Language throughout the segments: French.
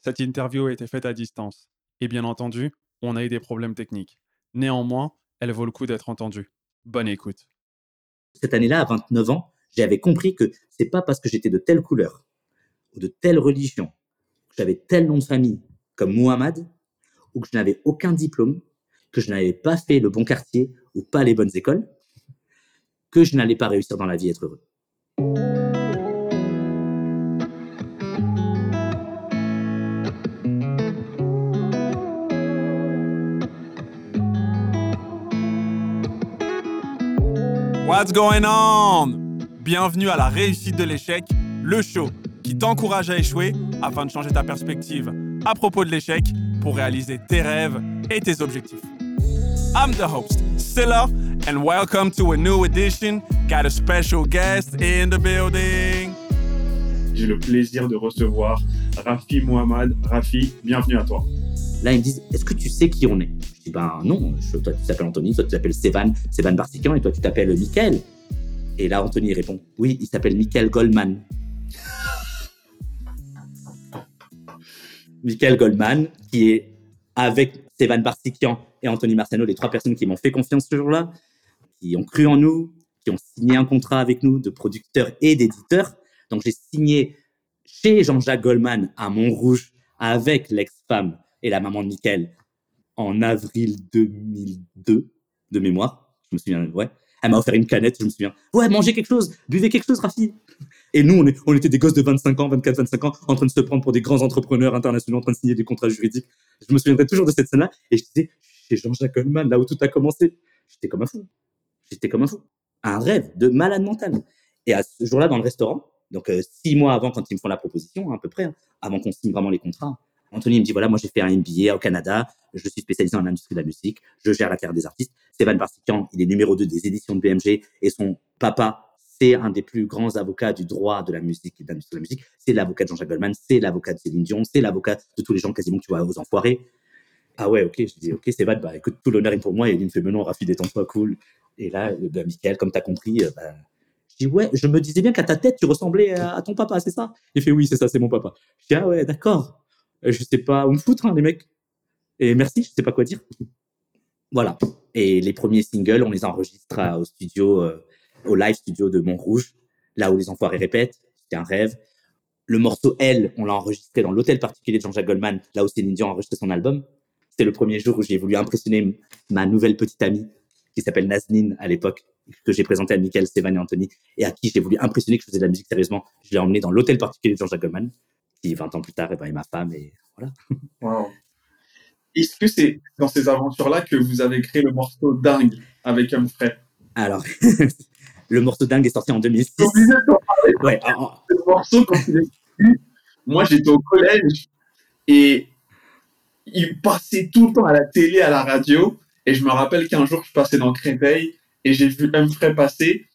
Cette interview a été faite à distance. Et bien entendu, on a eu des problèmes techniques. Néanmoins, elle vaut le coup d'être entendue. Bonne écoute. Cette année-là, à 29 ans, j'avais compris que c'est pas parce que j'étais de telle couleur ou de telle religion, que j'avais tel nom de famille comme Muhammad, ou que je n'avais aucun diplôme, que je n'avais pas fait le bon quartier ou pas les bonnes écoles, que je n'allais pas réussir dans la vie et être heureux. What's going on? Bienvenue à la réussite de l'échec, le show qui t'encourage à échouer afin de changer ta perspective à propos de l'échec pour réaliser tes rêves et tes objectifs. I'm the host, Silla, and welcome to a new edition. Got a special guest in the building. J'ai le plaisir de recevoir Rafi Mohamed. Rafi, bienvenue à toi. Là, ils me disent Est-ce que tu sais qui on est? Ben non, toi tu t'appelles Anthony, toi tu t'appelles Sévan, Sévan Barsikian, et toi tu t'appelles Michael. Et là, Anthony répond Oui, il s'appelle Michael Goldman. Michael Goldman, qui est avec Sévan Barsikian et Anthony Marciano, les trois personnes qui m'ont fait confiance ce jour-là, qui ont cru en nous, qui ont signé un contrat avec nous de producteurs et d'éditeurs. Donc j'ai signé chez Jean-Jacques Goldman à Montrouge avec l'ex-femme et la maman de Michael en avril 2002 de mémoire. Je me souviens, ouais. Elle m'a offert une canette, je me souviens. Ouais, mangez quelque chose, buvez quelque chose, Rafi. Et nous, on, était des gosses de 25 ans, 24, 25 ans, en train de se prendre pour des grands entrepreneurs internationaux, en train de signer des contrats juridiques. Je me souviendrai toujours de cette scène-là. Et je disais, chez Jean-Jacques Goldman, là où tout a commencé, j'étais comme un fou. J'étais comme un fou. Un rêve de malade mental. Et à ce jour-là, dans le restaurant, donc euh, six mois avant, quand ils me font la proposition, à peu près, hein, avant qu'on signe vraiment les contrats, Anthony me dit voilà, moi j'ai fait un MBA au Canada, je suis spécialisé en industrie de la musique, je gère la carrière des artistes. Sévan Barsikian, il est numéro 2 des éditions de BMG et son papa, c'est un des plus grands avocats du droit de la musique et de l'industrie de la musique. C'est l'avocat de Jean-Jacques Goldman, c'est l'avocat de Céline Dion, c'est l'avocat de tous les gens quasiment que tu vois aux enfoirés. Ah ouais, ok, je dis ok, Sévan, bah écoute, tout l'honneur est pour moi. Il me fait mais non, Rafi, détends-toi, cool. Et là, bah, Michael, comme tu as compris, euh, bah, je dis ouais, je me disais bien qu'à ta tête, tu ressemblais à ton papa, c'est ça? Il fait oui, c'est ça, c'est mon papa. Je dis ah ouais, d'accord. Euh, je sais pas où me foutre, hein, les mecs. Et merci, je sais pas quoi dire. Voilà. Et les premiers singles, on les enregistre au studio, euh, au live studio de Montrouge, là où les enfoirés répètent. C'était un rêve. Le morceau Elle, on l'a enregistré dans l'hôtel particulier de Jean-Jacques Goldman, là où Céline Dion a enregistré son album. C'était le premier jour où j'ai voulu impressionner ma nouvelle petite amie, qui s'appelle Naznine à l'époque, que j'ai présenté à Michael, Stéphane et Anthony, et à qui j'ai voulu impressionner que je faisais de la musique sérieusement. Je l'ai emmené dans l'hôtel particulier de Jean-Jacques Goldman qui 20 ans plus tard eh ben, est ma femme et voilà. Wow. Est-ce que c'est dans ces aventures-là que vous avez créé le morceau Dingue avec Humphrey? Alors, le morceau Dingue est sorti en 2006. Ouais, Le morceau, quand il est sorti, moi j'étais au collège et il passait tout le temps à la télé, à la radio. Et je me rappelle qu'un jour, je passais dans Créteil et j'ai vu Humphrey passer.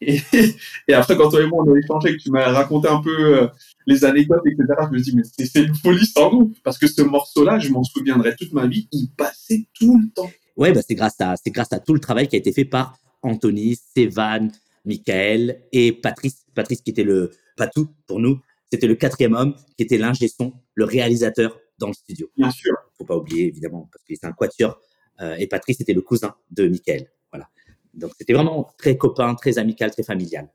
Et, et, après, quand toi et moi, on a échangé, que tu m'as raconté un peu euh, les anecdotes, etc., je me dis, mais c'est une folie sans nom. Parce que ce morceau-là, je m'en souviendrai toute ma vie, il passait tout le temps. Ouais, bah c'est grâce à, c'est grâce à tout le travail qui a été fait par Anthony, Sévan, Michael et Patrice. Patrice qui était le patou pour nous. C'était le quatrième homme qui était l'ingé son, le réalisateur dans le studio. Bien sûr. Faut pas oublier, évidemment, parce que c'est un quatuor. Euh, et Patrice était le cousin de Michael. Voilà. Donc c'était vraiment très copain, très amical, très familial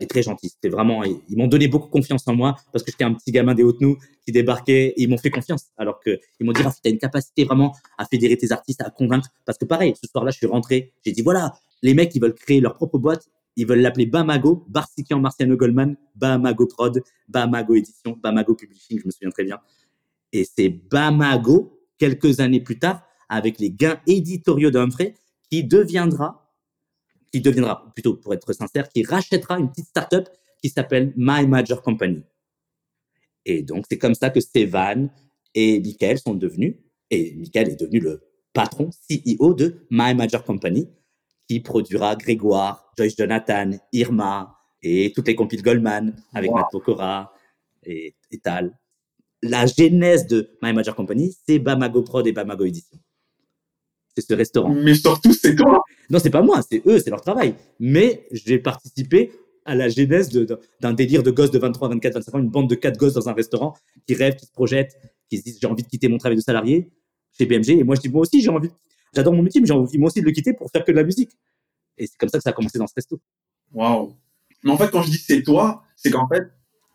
et très gentil. C'était vraiment, ils m'ont donné beaucoup confiance en moi parce que j'étais un petit gamin des Hautes-Nous qui débarquait et ils m'ont fait confiance. Alors que ils m'ont dit, Rafi, tu as une capacité vraiment à fédérer tes artistes, à convaincre. Parce que pareil, ce soir-là, je suis rentré, j'ai dit, voilà, les mecs, ils veulent créer leur propre boîte. Ils veulent l'appeler Bamago, Barsikian, Marciano Goldman, Bamago Prod, Bamago Édition, Bamago Publishing, je me souviens très bien. Et c'est Bamago, quelques années plus tard, avec les gains éditoriaux de Humphrey, qui deviendra qui deviendra, plutôt pour être sincère, qui rachètera une petite startup qui s'appelle My Major Company. Et donc, c'est comme ça que Stéphane et Michael sont devenus, et Michael est devenu le patron, CEO de My Major Company, qui produira Grégoire, Joyce Jonathan, Irma et toutes les compiles Goldman avec wow. Matt Pokora et, et Tal. La genèse de My Major Company, c'est Bamago Prod et Bamago Edition c'est ce restaurant. Mais surtout, c'est toi Non, c'est pas moi, c'est eux, c'est leur travail. Mais j'ai participé à la genèse d'un délire de gosses de 23, 24, 25 ans, une bande de quatre gosses dans un restaurant qui rêvent, qui se projettent, qui se disent j'ai envie de quitter mon travail de salarié chez BMG. Et moi, je dis moi aussi, j'ai envie, j'adore mon métier, mais j'ai envie moi aussi de le quitter pour faire que de la musique. Et c'est comme ça que ça a commencé dans ce resto. Waouh. Mais en fait, quand je dis c'est toi, c'est qu'en fait,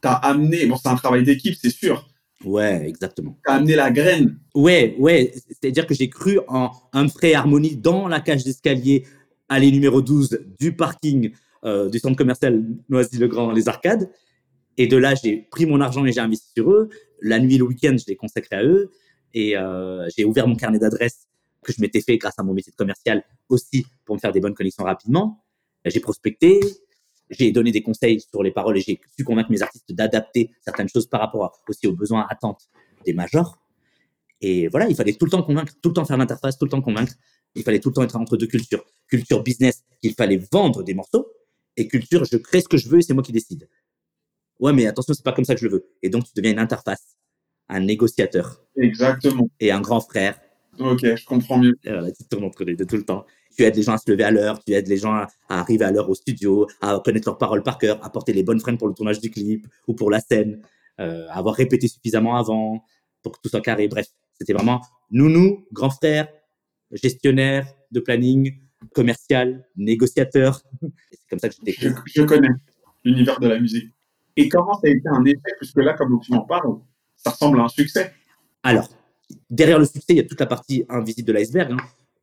tu as amené, bon, c'est un travail d'équipe, c'est sûr. Ouais, exactement. Tu as amené la graine. Ouais, ouais. C'est-à-dire que j'ai cru en un vrai harmonie dans la cage d'escalier, allée numéro 12 du parking euh, du centre commercial Noisy-le-Grand, les arcades. Et de là, j'ai pris mon argent et j'ai investi sur eux. La nuit, le week-end, je l'ai consacré à eux. Et euh, j'ai ouvert mon carnet d'adresses que je m'étais fait grâce à mon métier de commercial aussi pour me faire des bonnes connexions rapidement. J'ai prospecté, j'ai donné des conseils sur les paroles et j'ai su convaincre mes artistes d'adapter certaines choses par rapport aussi aux besoins, attentes des majors. Et voilà, il fallait tout le temps convaincre, tout le temps faire l'interface, tout le temps convaincre. Il fallait tout le temps être entre deux cultures. Culture business, qu'il fallait vendre des morceaux, et culture, je crée ce que je veux et c'est moi qui décide. Ouais, mais attention, c'est pas comme ça que je le veux. Et donc, tu deviens une interface, un négociateur. Exactement. Et un grand frère. Ok, je comprends mieux. Voilà, tu tournes entre les deux tout le temps tu aides les gens à se lever à l'heure, tu aides les gens à, arriver à l'heure au studio, à connaître leurs paroles par cœur, à porter les bonnes freines pour le tournage du clip ou pour la scène, euh, à avoir répété suffisamment avant pour que tout soit carré. Bref, c'était vraiment nounou, grand frère, gestionnaire de planning, commercial, négociateur. C'est comme ça que je, je connais l'univers de la musique. Et comment ça a été un effet Puisque là, comme tu en parles, ça ressemble à un succès? Alors, derrière le succès, il y a toute la partie invisible de l'iceberg. Hein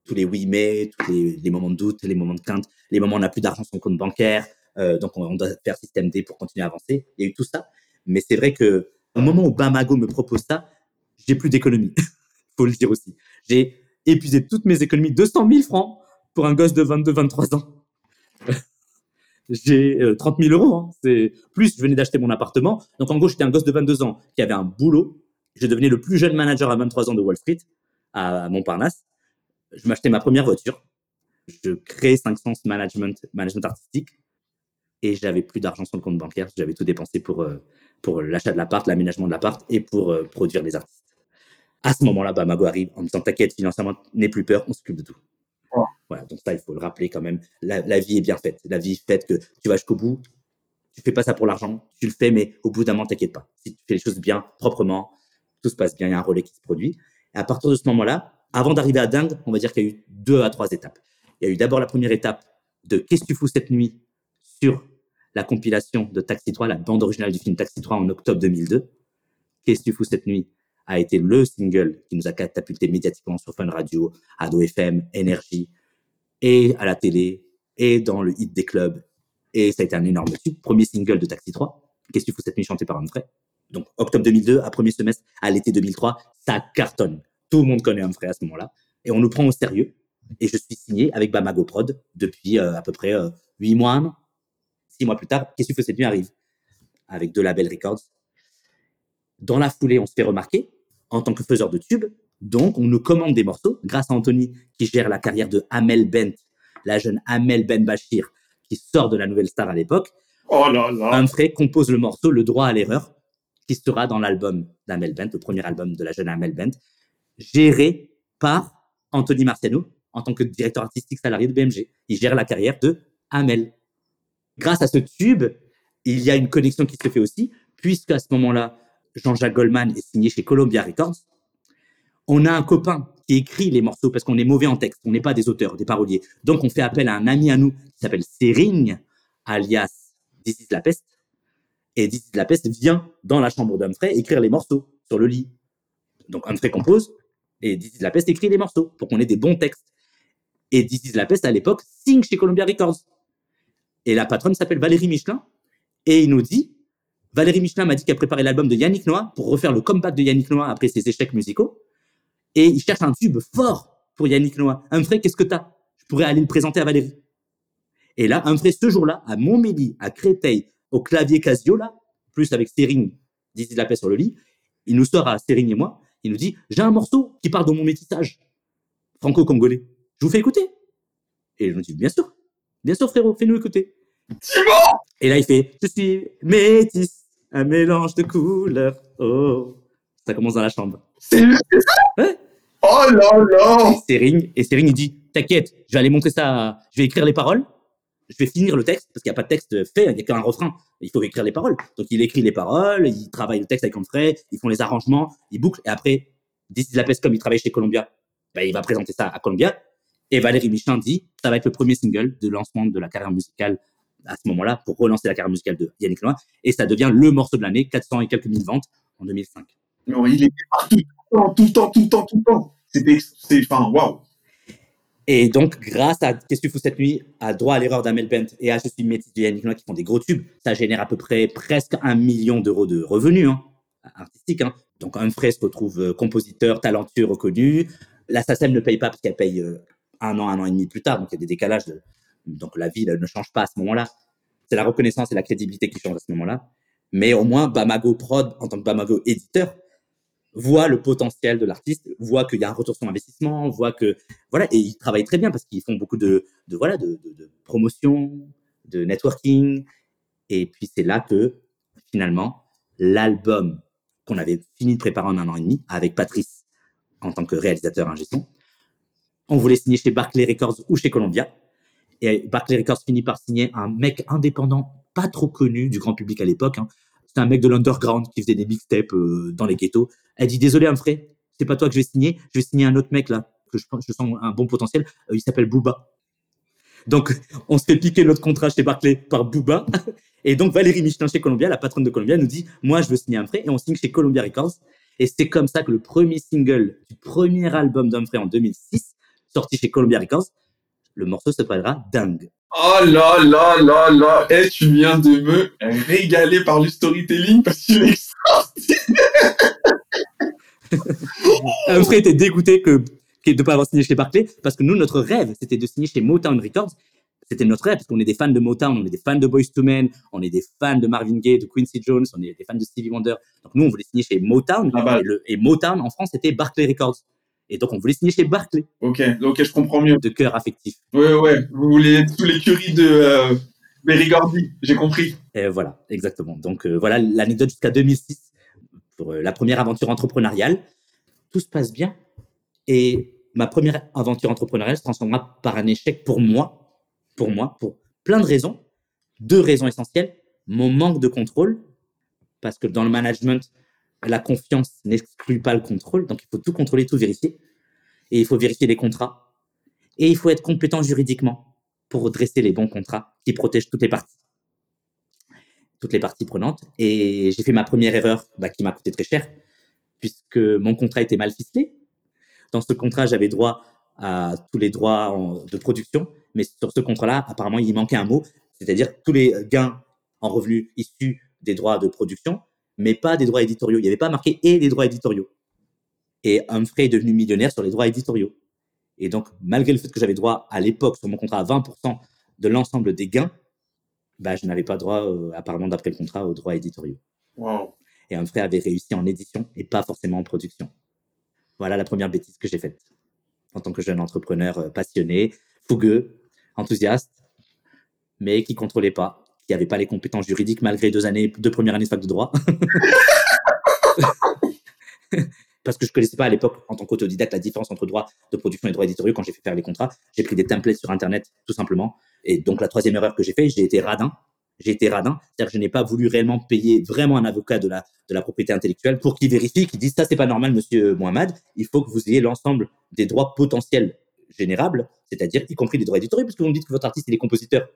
tous les oui mais, tous les, moments de doute, les moments de crainte, les moments où on n'a plus d'argent sur son compte bancaire, euh, donc on, doit faire système D pour continuer à avancer. Il y a eu tout ça. Mais c'est vrai que au moment où Bamago me propose ça, j'ai plus d'économie. faut le dire aussi. J'ai épuisé toutes mes économies, 200 000 francs pour un gosse de 22, 23 ans. j'ai 30 euh, 000 euros. Hein. C'est plus, je venais d'acheter mon appartement. Donc en gros, j'étais un gosse de 22 ans qui avait un boulot. Je devenais le plus jeune manager à 23 ans de Wall Street à Montparnasse je m'achetais ma première voiture. Je crée 500 Management, management artistique. Et j'avais plus d'argent sur le compte bancaire. J'avais tout dépensé pour, euh, pour l'achat de l'appart, l'aménagement de l'appart et pour euh, produire les artistes. À ce moment-là, Bamago arrive en me disant T'inquiète, financièrement, n'aie plus peur, on s'occupe de tout. Voilà, donc ça, il faut le rappeler quand même. La, la, vie est bien faite. La vie est faite que tu vas jusqu'au bout. Tu fais pas ça pour l'argent, tu le fais, mais au bout d'un moment, t'inquiète pas. Si tu fais les choses bien, proprement, tout se passe bien, il y a un relais qui se produit. Et à partir de ce moment-là, avant d'arriver à Dingue, on va dire qu'il y a eu deux à trois étapes. Il y a eu d'abord la première étape de Qu'est-ce que tu fous cette nuit sur la compilation de Taxi 3, la bande originale du film Taxi 3 en octobre 2002. Qu'est-ce que tu fous cette nuit a été le single qui nous a catapulté médiatiquement sur Fun Radio, Ado FM, Énergie, et à la télé, et dans le hit des clubs. Et ça a été un énorme tube. Premier single de Taxi 3. Qu'est-ce que tu fous cette nuit chanté par Humphrey Donc, octobre 2002, à premier semestre, à l'été 2003, ça cartonne. Tout le monde connaît Humphrey à ce moment-là. Et on nous prend au sérieux. Et je suis signé avec Bamago Prod depuis euh, à peu près euh, huit mois, six mois plus tard. Qu'est-ce que cette nuit arrive? Avec deux labels records. Dans la foulée, on se fait remarquer en tant que faiseur de tubes. Donc, on nous commande des morceaux grâce à Anthony qui gère la carrière de Amel Bent, la jeune Amel Ben Bachir qui sort de la nouvelle star à l'époque. Oh là là. Humphrey compose le morceau Le droit à l'erreur qui sera dans l'album d'Amel Bent, le premier album de la jeune Amel Bent, géré par Anthony Marciano en tant que directeur artistique salarié de BMG. Il gère la carrière de Amel. Grâce à ce tube, il y a une connexion qui se fait aussi, puisque à ce moment-là, Jean-Jacques Goldman est signé chez Columbia Records. On a un copain qui écrit les morceaux parce qu'on est mauvais en texte, on n'est pas des auteurs, des paroliers. Donc on fait appel à un ami à nous qui s'appelle Sering, alias This is la peste. Et This is la peste vient dans la chambre d'Humphrey écrire les morceaux sur le lit. Donc Humphrey compose, et This la peste écrit les morceaux pour qu'on ait des bons textes. Et This la peste, à l'époque, signe chez Columbia Records. Et la patronne s'appelle Valérie Michelin. Et il nous dit, Valérie Michelin m'a dit qu'elle préparait l'album de Yannick Noah pour refaire le comeback de Yannick Noah après ses échecs musicaux. Et il cherche un tube fort pour Yannick Noah. Humphrey, qu'est-ce que t'as? Je pourrais aller le présenter à Valérie. Et là, Humphrey, ce jour-là, à Montmédy, à Créteil, au clavier Casio, là, plus avec Sering, This la peste sur le lit, il nous sort à Sering et moi, il nous dit J'ai un morceau qui parle de mon métissage franco-congolais. Je vous fais écouter Et je nous dis Bien sûr, bien sûr, frérot, fais-nous écouter. Et là, il fait Je suis métis, un mélange de couleurs. Oh, ça commence dans la chambre. C'est ça ouais. Oh là là Et Sering, et Sering, il dit T'inquiète, je vais aller montrer ça, je vais écrire les paroles. Je vais finir le texte, parce qu'il n'y a pas de texte fait, il n'y a qu'un refrain. Il faut écrire les paroles. Donc, il écrit les paroles, il travaille le texte avec Humphrey, ils font les arrangements, ils bouclent. Et après, This is comme il travaille chez Columbia, ben, il va présenter ça à Columbia. Et Valérie Michelin dit, ça va être le premier single de lancement de la carrière musicale à ce moment-là pour relancer la carrière musicale de Yannick Noah. Et ça devient le morceau de l'année, 400 et quelques mille ventes en 2005. Non, il est partout, tout le temps, tout le temps, tout le temps. C'était, enfin, waouh. Et donc, grâce à Qu'est-ce que tu fous cette nuit, à Droit à l'erreur d'Amel Bent et à Je suis métis de Yannick Noah qui font des gros tubes, ça génère à peu près presque un million d'euros de revenus hein, artistiques. Hein. Donc, Humphrey se retrouve euh, compositeur talentueux reconnu. La SACEM ne paye pas parce qu'elle paye euh, un an, un an et demi plus tard. Donc, il y a des décalages. Donc, la vie ne change pas à ce moment-là. C'est la reconnaissance et la crédibilité qui changent à ce moment-là. Mais au moins, Bamago Prod, en tant que Bamago éditeur, voit le potentiel de l'artiste, voit qu'il y a un retour sur investissement, voit que voilà, et ils travaillent très bien parce qu'ils font beaucoup de, de voilà de, de, promotion, de networking, et puis c'est là que finalement l'album qu'on avait fini de préparer en un an et demi avec Patrice en tant que réalisateur ingé on voulait signer chez Barclay Records ou chez Columbia, et Barclay Records finit par signer un mec indépendant pas trop connu du grand public à l'époque. Hein, c'est un mec de l'underground qui faisait des mixtapes euh, dans les ghettos. Elle dit désolé Humphrey, c'est pas toi que je vais signer, je vais signer un autre mec là que je, je sens un bon potentiel. Euh, il s'appelle Booba. Donc on se fait piquer notre contrat chez Barclay par Booba. Et donc Valérie Michelin chez Columbia, la patronne de Columbia, nous dit moi je veux signer Humphrey et on signe chez Columbia Records. Et c'est comme ça que le premier single du premier album d'Humphrey en 2006, sorti chez Columbia Records, le morceau s'appellera Dingue. Oh là là là là, et eh, tu viens de me régaler par le storytelling parce qu'il est sorti. Humphrey était dégoûté que, de ne pas avoir signé chez Barclay parce que nous, notre rêve, c'était de signer chez Motown Records. C'était notre rêve parce qu'on est des fans de Motown, on est des fans de Boys to Men, on est des fans de Marvin Gaye, de Quincy Jones, on est des fans de Stevie Wonder. Donc nous, on voulait signer chez Motown. Ah bah. et, et Motown en France, c'était Barclay Records. Et donc, on voulait signer chez Barclay. Ok, ok, je comprends mieux. De cœur affectif. Ouais, ouais. Vous voulez tous les curies de euh, Berry Gordy, j'ai compris. Et voilà, exactement. Donc, euh, voilà l'anecdote jusqu'à 2006 pour euh, la première aventure entrepreneuriale. Tout se passe bien. Et ma première aventure entrepreneuriale se transformera par un échec pour moi. Pour moi, pour plein de raisons. Deux raisons essentielles. Mon manque de contrôle. Parce que dans le management, la confiance n'exclut pas le contrôle, donc il faut tout contrôler, tout vérifier. Et il faut vérifier les contrats. Et il faut être compétent juridiquement pour dresser les bons contrats qui protègent toutes les parties. Toutes les parties prenantes. Et j'ai fait ma première erreur bah, qui m'a coûté très cher, puisque mon contrat était mal ficelé. Dans ce contrat, j'avais droit à tous les droits de production, mais sur ce contrat-là, apparemment, il manquait un mot, c'est-à-dire tous les gains en revenus issus des droits de production mais pas des droits éditoriaux. Il n'y avait pas marqué et des droits éditoriaux. Et Humphrey est devenu millionnaire sur les droits éditoriaux. Et donc, malgré le fait que j'avais droit à l'époque sur mon contrat à 20% de l'ensemble des gains, bah, je n'avais pas droit, euh, apparemment d'après le contrat, aux droits éditoriaux. Et Humphrey avait réussi en édition et pas forcément en production. Voilà la première bêtise que j'ai faite en tant que jeune entrepreneur euh, passionné, fougueux, enthousiaste, mais qui contrôlait pas qui n'avait pas les compétences juridiques malgré deux années, deux premières années de fac de droit. Parce que je ne connaissais pas à l'époque, en tant qu'autodidacte, la différence entre droit de production et droit éditorial quand j'ai fait faire les contrats. J'ai pris des templates sur Internet, tout simplement. Et donc, la troisième erreur que j'ai fait, j'ai été radin. J'ai été radin. C'est-à-dire que je n'ai pas voulu réellement payer vraiment un avocat de la, de la propriété intellectuelle pour qu'il vérifie, qu'il dise ça, c'est pas normal, monsieur Mohamed. Il faut que vous ayez l'ensemble des droits potentiels générables, c'est-à-dire y compris des droits éditoriaux, puisque vous me dites que votre artiste, il est compositeur.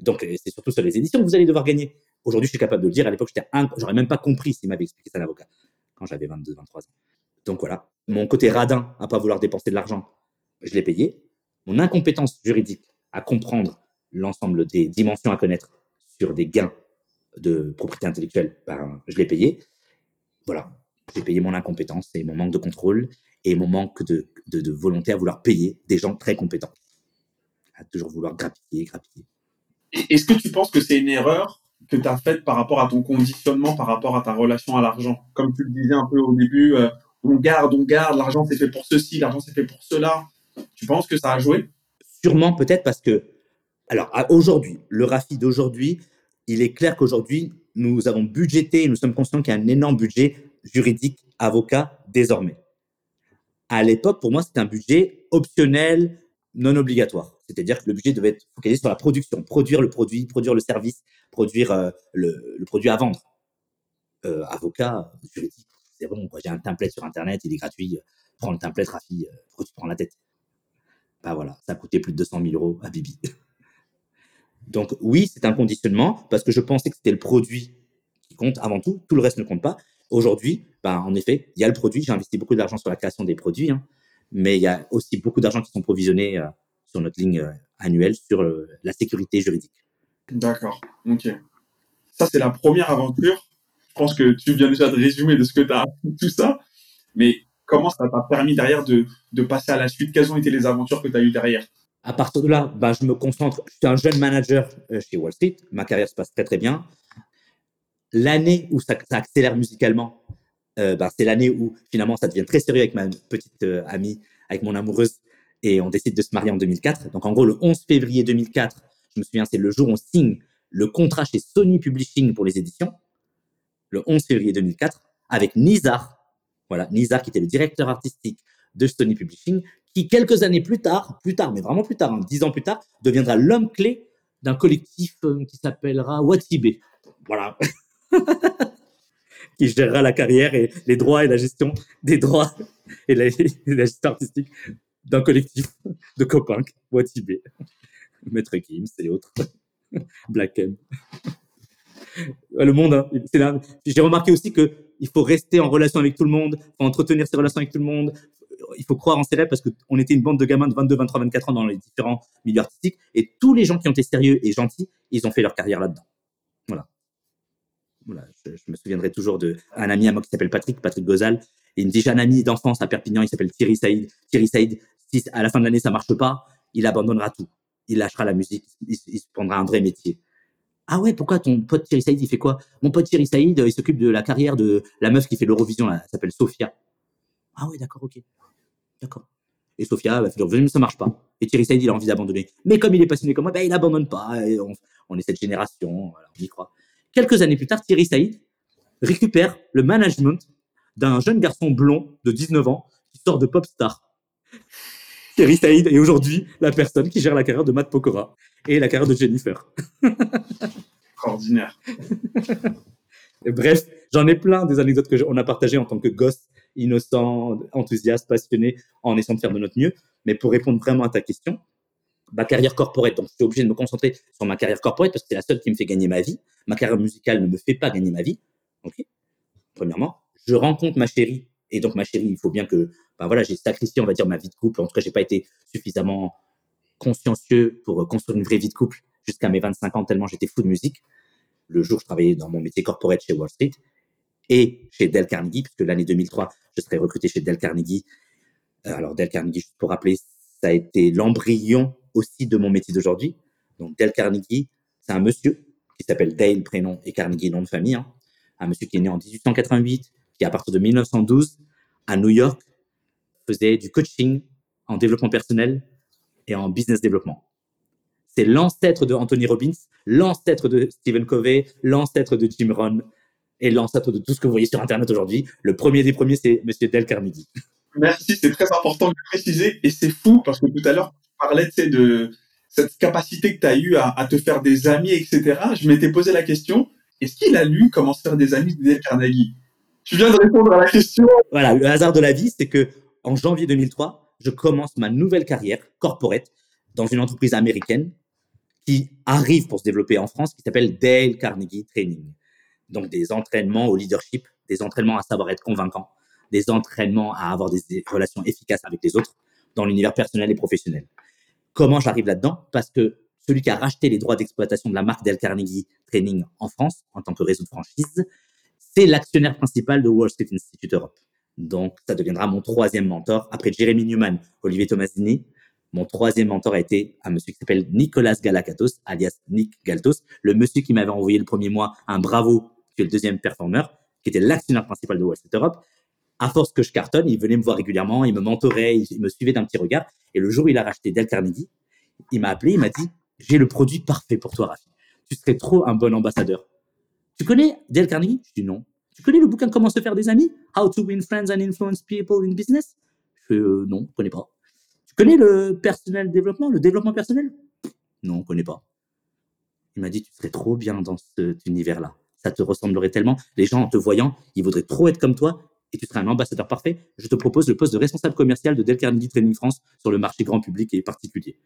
Donc, euh, c'est surtout sur les éditions que vous allez devoir gagner. Aujourd'hui, je suis capable de le dire. À l'époque, j'étais j'aurais même pas compris s'il m'avait expliqué ça un avocat quand j'avais 22, 23 ans. Donc voilà, mon côté radin à pas vouloir dépenser de l'argent, je l'ai payé. Mon incompétence juridique à comprendre l'ensemble des dimensions à connaître sur des gains de propriété intellectuelle, ben, je l'ai payé. Voilà, j'ai payé mon incompétence et mon manque de contrôle et mon manque de, de, de volonté à vouloir payer des gens très compétents. À toujours vouloir grappiller, grappiller. Est-ce que tu penses que c'est une erreur que tu as faite par rapport à ton conditionnement, par rapport à ta relation à l'argent? Comme tu le disais un peu au début, euh, on garde, on garde, l'argent c'est fait pour ceci, l'argent c'est fait pour cela. Tu penses que ça a joué? Sûrement, peut-être parce que, alors aujourd'hui, le RAFI d'aujourd'hui, il est clair qu'aujourd'hui, nous avons budgété, nous sommes conscients qu'il y a un énorme budget juridique, avocat, désormais. À l'époque, pour moi, c'était un budget optionnel, non obligatoire. C'est-à-dire que le budget devait être focalisé sur la production, produire le produit, produire le service, produire euh, le, produit à vendre. Euh, avocat, juridique, c'est bon, j'ai un template sur Internet, il est gratuit, prends le template, Rafi, pourquoi tu prends la tête Bah voilà, ça a coûté plus de 200 000 euros à Bibi. Donc oui, c'est un conditionnement parce que je pensais que c'était le produit qui compte avant tout, tout le reste ne compte pas. Aujourd'hui, ben, en effet, il y a le produit, j'ai investi beaucoup d'argent sur la création des produits, hein, mais il y a aussi beaucoup d'argent qui sont provisionnés euh, sur notre ligne euh, annuelle sur euh, la sécurité juridique. D'accord, ok. Ça, c'est la première aventure. Je pense que tu viens déjà de résumer de ce que tu as tout ça, mais comment ça t'a permis derrière de, de passer à la suite? Quelles ont été les aventures que tu as eues derrière? À partir de là, ben, je me concentre. Je suis un jeune manager chez Wall Street. Ma carrière se passe très, très bien. L'année où ça, ça, accélère musicalement, euh, ben, c'est l'année où finalement ça devient très sérieux avec ma petite euh, amie, avec mon amoureuse, et on décide de se marier en 2004. Donc en gros, le 11 février 2004, je me souviens, c'est le jour où on signe le contrat chez Sony Publishing pour les éditions, le 11 février 2004, avec Nizar, voilà, Nizar qui était le directeur artistique de Sony Publishing, qui quelques années plus tard, plus tard, mais vraiment plus tard, hein, dix ans plus tard, deviendra l'homme clé d'un collectif euh, qui s'appellera Watibé. Voilà. qui gérera la carrière et les droits et la gestion des droits et la, gestion artistique d'un collectif de copains, Watibé. Maître Kim, c'est autres. Black M. Le monde, hein, j'ai remarqué aussi que il faut rester en relation avec tout le monde, faut entretenir ses relations avec tout le monde, il faut croire en ses rêves parce qu'on était une bande de gamins de 22, 23, 24 ans dans les différents milieux artistiques et tous les gens qui ont été sérieux et gentils, ils ont fait leur carrière là-dedans. Voilà. Voilà, je, me souviendrai toujours d'un ami à moi qui s'appelle Patrick, Patrick Gozal. Il me dit, j'ai un ami d'enfance à Perpignan, il s'appelle Thierry Saïd. Thierry Saïd, si à la fin de l'année ça marche pas, il abandonnera tout. Il lâchera la musique, il, prendra un vrai métier. Ah ouais, pourquoi ton pote Thierry Saïd, il fait quoi? Mon pote Thierry Saïd, il s'occupe de la carrière de la meuf qui fait l'Eurovision, elle s'appelle Sophia. Ah ouais, d'accord, ok. D'accord. Et Sophia va dire, ça marche pas. Et Thierry Saïd, il a envie d'abandonner. Mais comme il est passionné comme moi, ben, il n'abandonne pas. on, est cette génération, on y croit. Quelques années plus tard, Thierry Saïd récupère le management d'un jeune garçon blond de 19 ans qui sort de Popstar. Thierry Saïd est aujourd'hui la personne qui gère la carrière de Matt Pokora et la carrière de Jennifer. Extraordinaire. Bref, j'en ai plein des anecdotes que on a partagées en tant que gosse innocent, enthousiaste, passionné, en essayant de faire de notre mieux. Mais pour répondre vraiment à ta question, ma carrière corporate, donc je suis obligé de me concentrer sur ma carrière corporate parce que c'est la seule qui me fait gagner ma vie. Ma carrière musicale ne me fait pas gagner ma vie. Ok. Premièrement, je rencontre ma chérie et donc ma chérie, il faut bien que, ben voilà, j'ai sacrifié, on va dire, ma vie de couple. En tout cas, j'ai pas été suffisamment consciencieux pour construire une vraie vie de couple jusqu'à mes 25 ans tellement j'étais fou de musique. Le jour je travaillais dans mon métier corporate chez Wall Street, et chez Dell Carnegie, puisque l'année 2003, je serai recruté chez Dell Carnegie. Euh, alors, Dell Carnegie, juste pour rappeler, ça a été l'embryon aussi de mon métier d'aujourd'hui. Donc, Dell Carnegie, c'est un monsieur qui s'appelle Dale, prénom, et Carnegie, nom de famille. Hein. Un monsieur qui est né en 1888, qui, à partir de 1912, à New York, faisait du coaching en développement personnel et en business développement. C'est l'ancêtre de Anthony Robbins, l'ancêtre de Stephen Covey, l'ancêtre de Jim Rohn, et l'ancêtre de tout ce que vous voyez sur Internet aujourd'hui. Le premier des premiers, c'est Monsieur Del Carnegie. Merci, c'est très important de préciser. Et c'est fou parce que tout à l'heure, tu parlais de cette capacité que tu as eue à, te faire des amis, etc. Je m'étais posé la question, est-ce qu'il a lu Comment se faire des amis de Del Carnegie? Tu viens de répondre à la question. Voilà, le hasard de la vie, c'est que en janvier 2003, je commence ma nouvelle carrière corporate dans une entreprise américaine qui arrive pour se développer en France, qui s'appelle Dale Carnegie Training donc des entraînements au leadership, des entraînements à savoir être convaincant, des entraînements à avoir des relations efficaces avec les autres dans l'univers personnel et professionnel. Comment j'arrive là-dedans? Parce que celui qui a racheté les droits d'exploitation de la marque Del Carnegie Training en France, en tant que réseau de franchise, c'est l'actionnaire principal de Wall Street Institute Europe. Donc, ça deviendra mon troisième mentor. Après Jeremy Newman, Olivier Tomasini, mon troisième mentor a été un monsieur qui s'appelle Nicolas Galakatos, alias Nick Galtos, le monsieur qui m'avait envoyé le premier mois un bravo qui est le deuxième performeur, qui était l'actionnaire principal de Wall Street Europe. À force que je cartonne, il venait me voir régulièrement, il me mentorait, il me suivait d'un petit regard. Et le jour où il a racheté Del Carnegie, il m'a appelé, il m'a dit J'ai le produit parfait pour toi, Rafi. Tu serais trop un bon ambassadeur. Tu connais Del Carnegie? Je dis non. Tu connais le bouquin Comment se faire des amis How to win friends and influence people in business? Je fais euh, non, je connais pas. Tu connais le personnel développement, le développement personnel? Non, on connaît pas. Il m'a dit, tu serais trop bien dans cet univers-là. Ça te ressemblerait tellement. Les gens, en te voyant, ils voudraient trop être comme toi et tu serais un ambassadeur parfait. Je te propose le poste de responsable commercial de Del Carnegie Training France sur le marché grand public et particulier.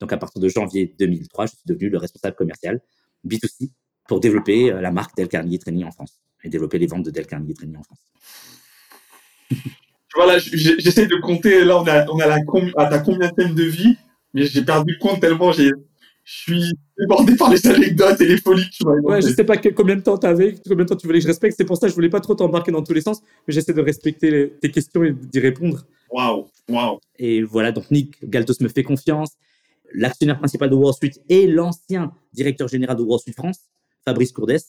Donc, à partir de janvier 2003, je suis devenu le responsable commercial B2C pour développer euh, la marque Del Carnegie Training en France et développer les ventes de Del Carnegie Training en France. voilà, j'essaie de compter. Là, on a, on a la à ta combien de vie, mais j'ai perdu le compte tellement j'ai je suis débordé par les anecdotes et les folies que tu m'as Ouais, je sais pas combien de temps tu avais, combien de temps tu voulais que je respecte. C'est pour ça que je voulais pas trop t'embarquer dans tous les sens, mais j'essaie de respecter tes questions et d'y répondre. Waouh, waouh. Et voilà, donc Nick Galtos me fait confiance. L'actionnaire principal de Wall Street et l'ancien directeur général de Wall Street France, Fabrice Courdes,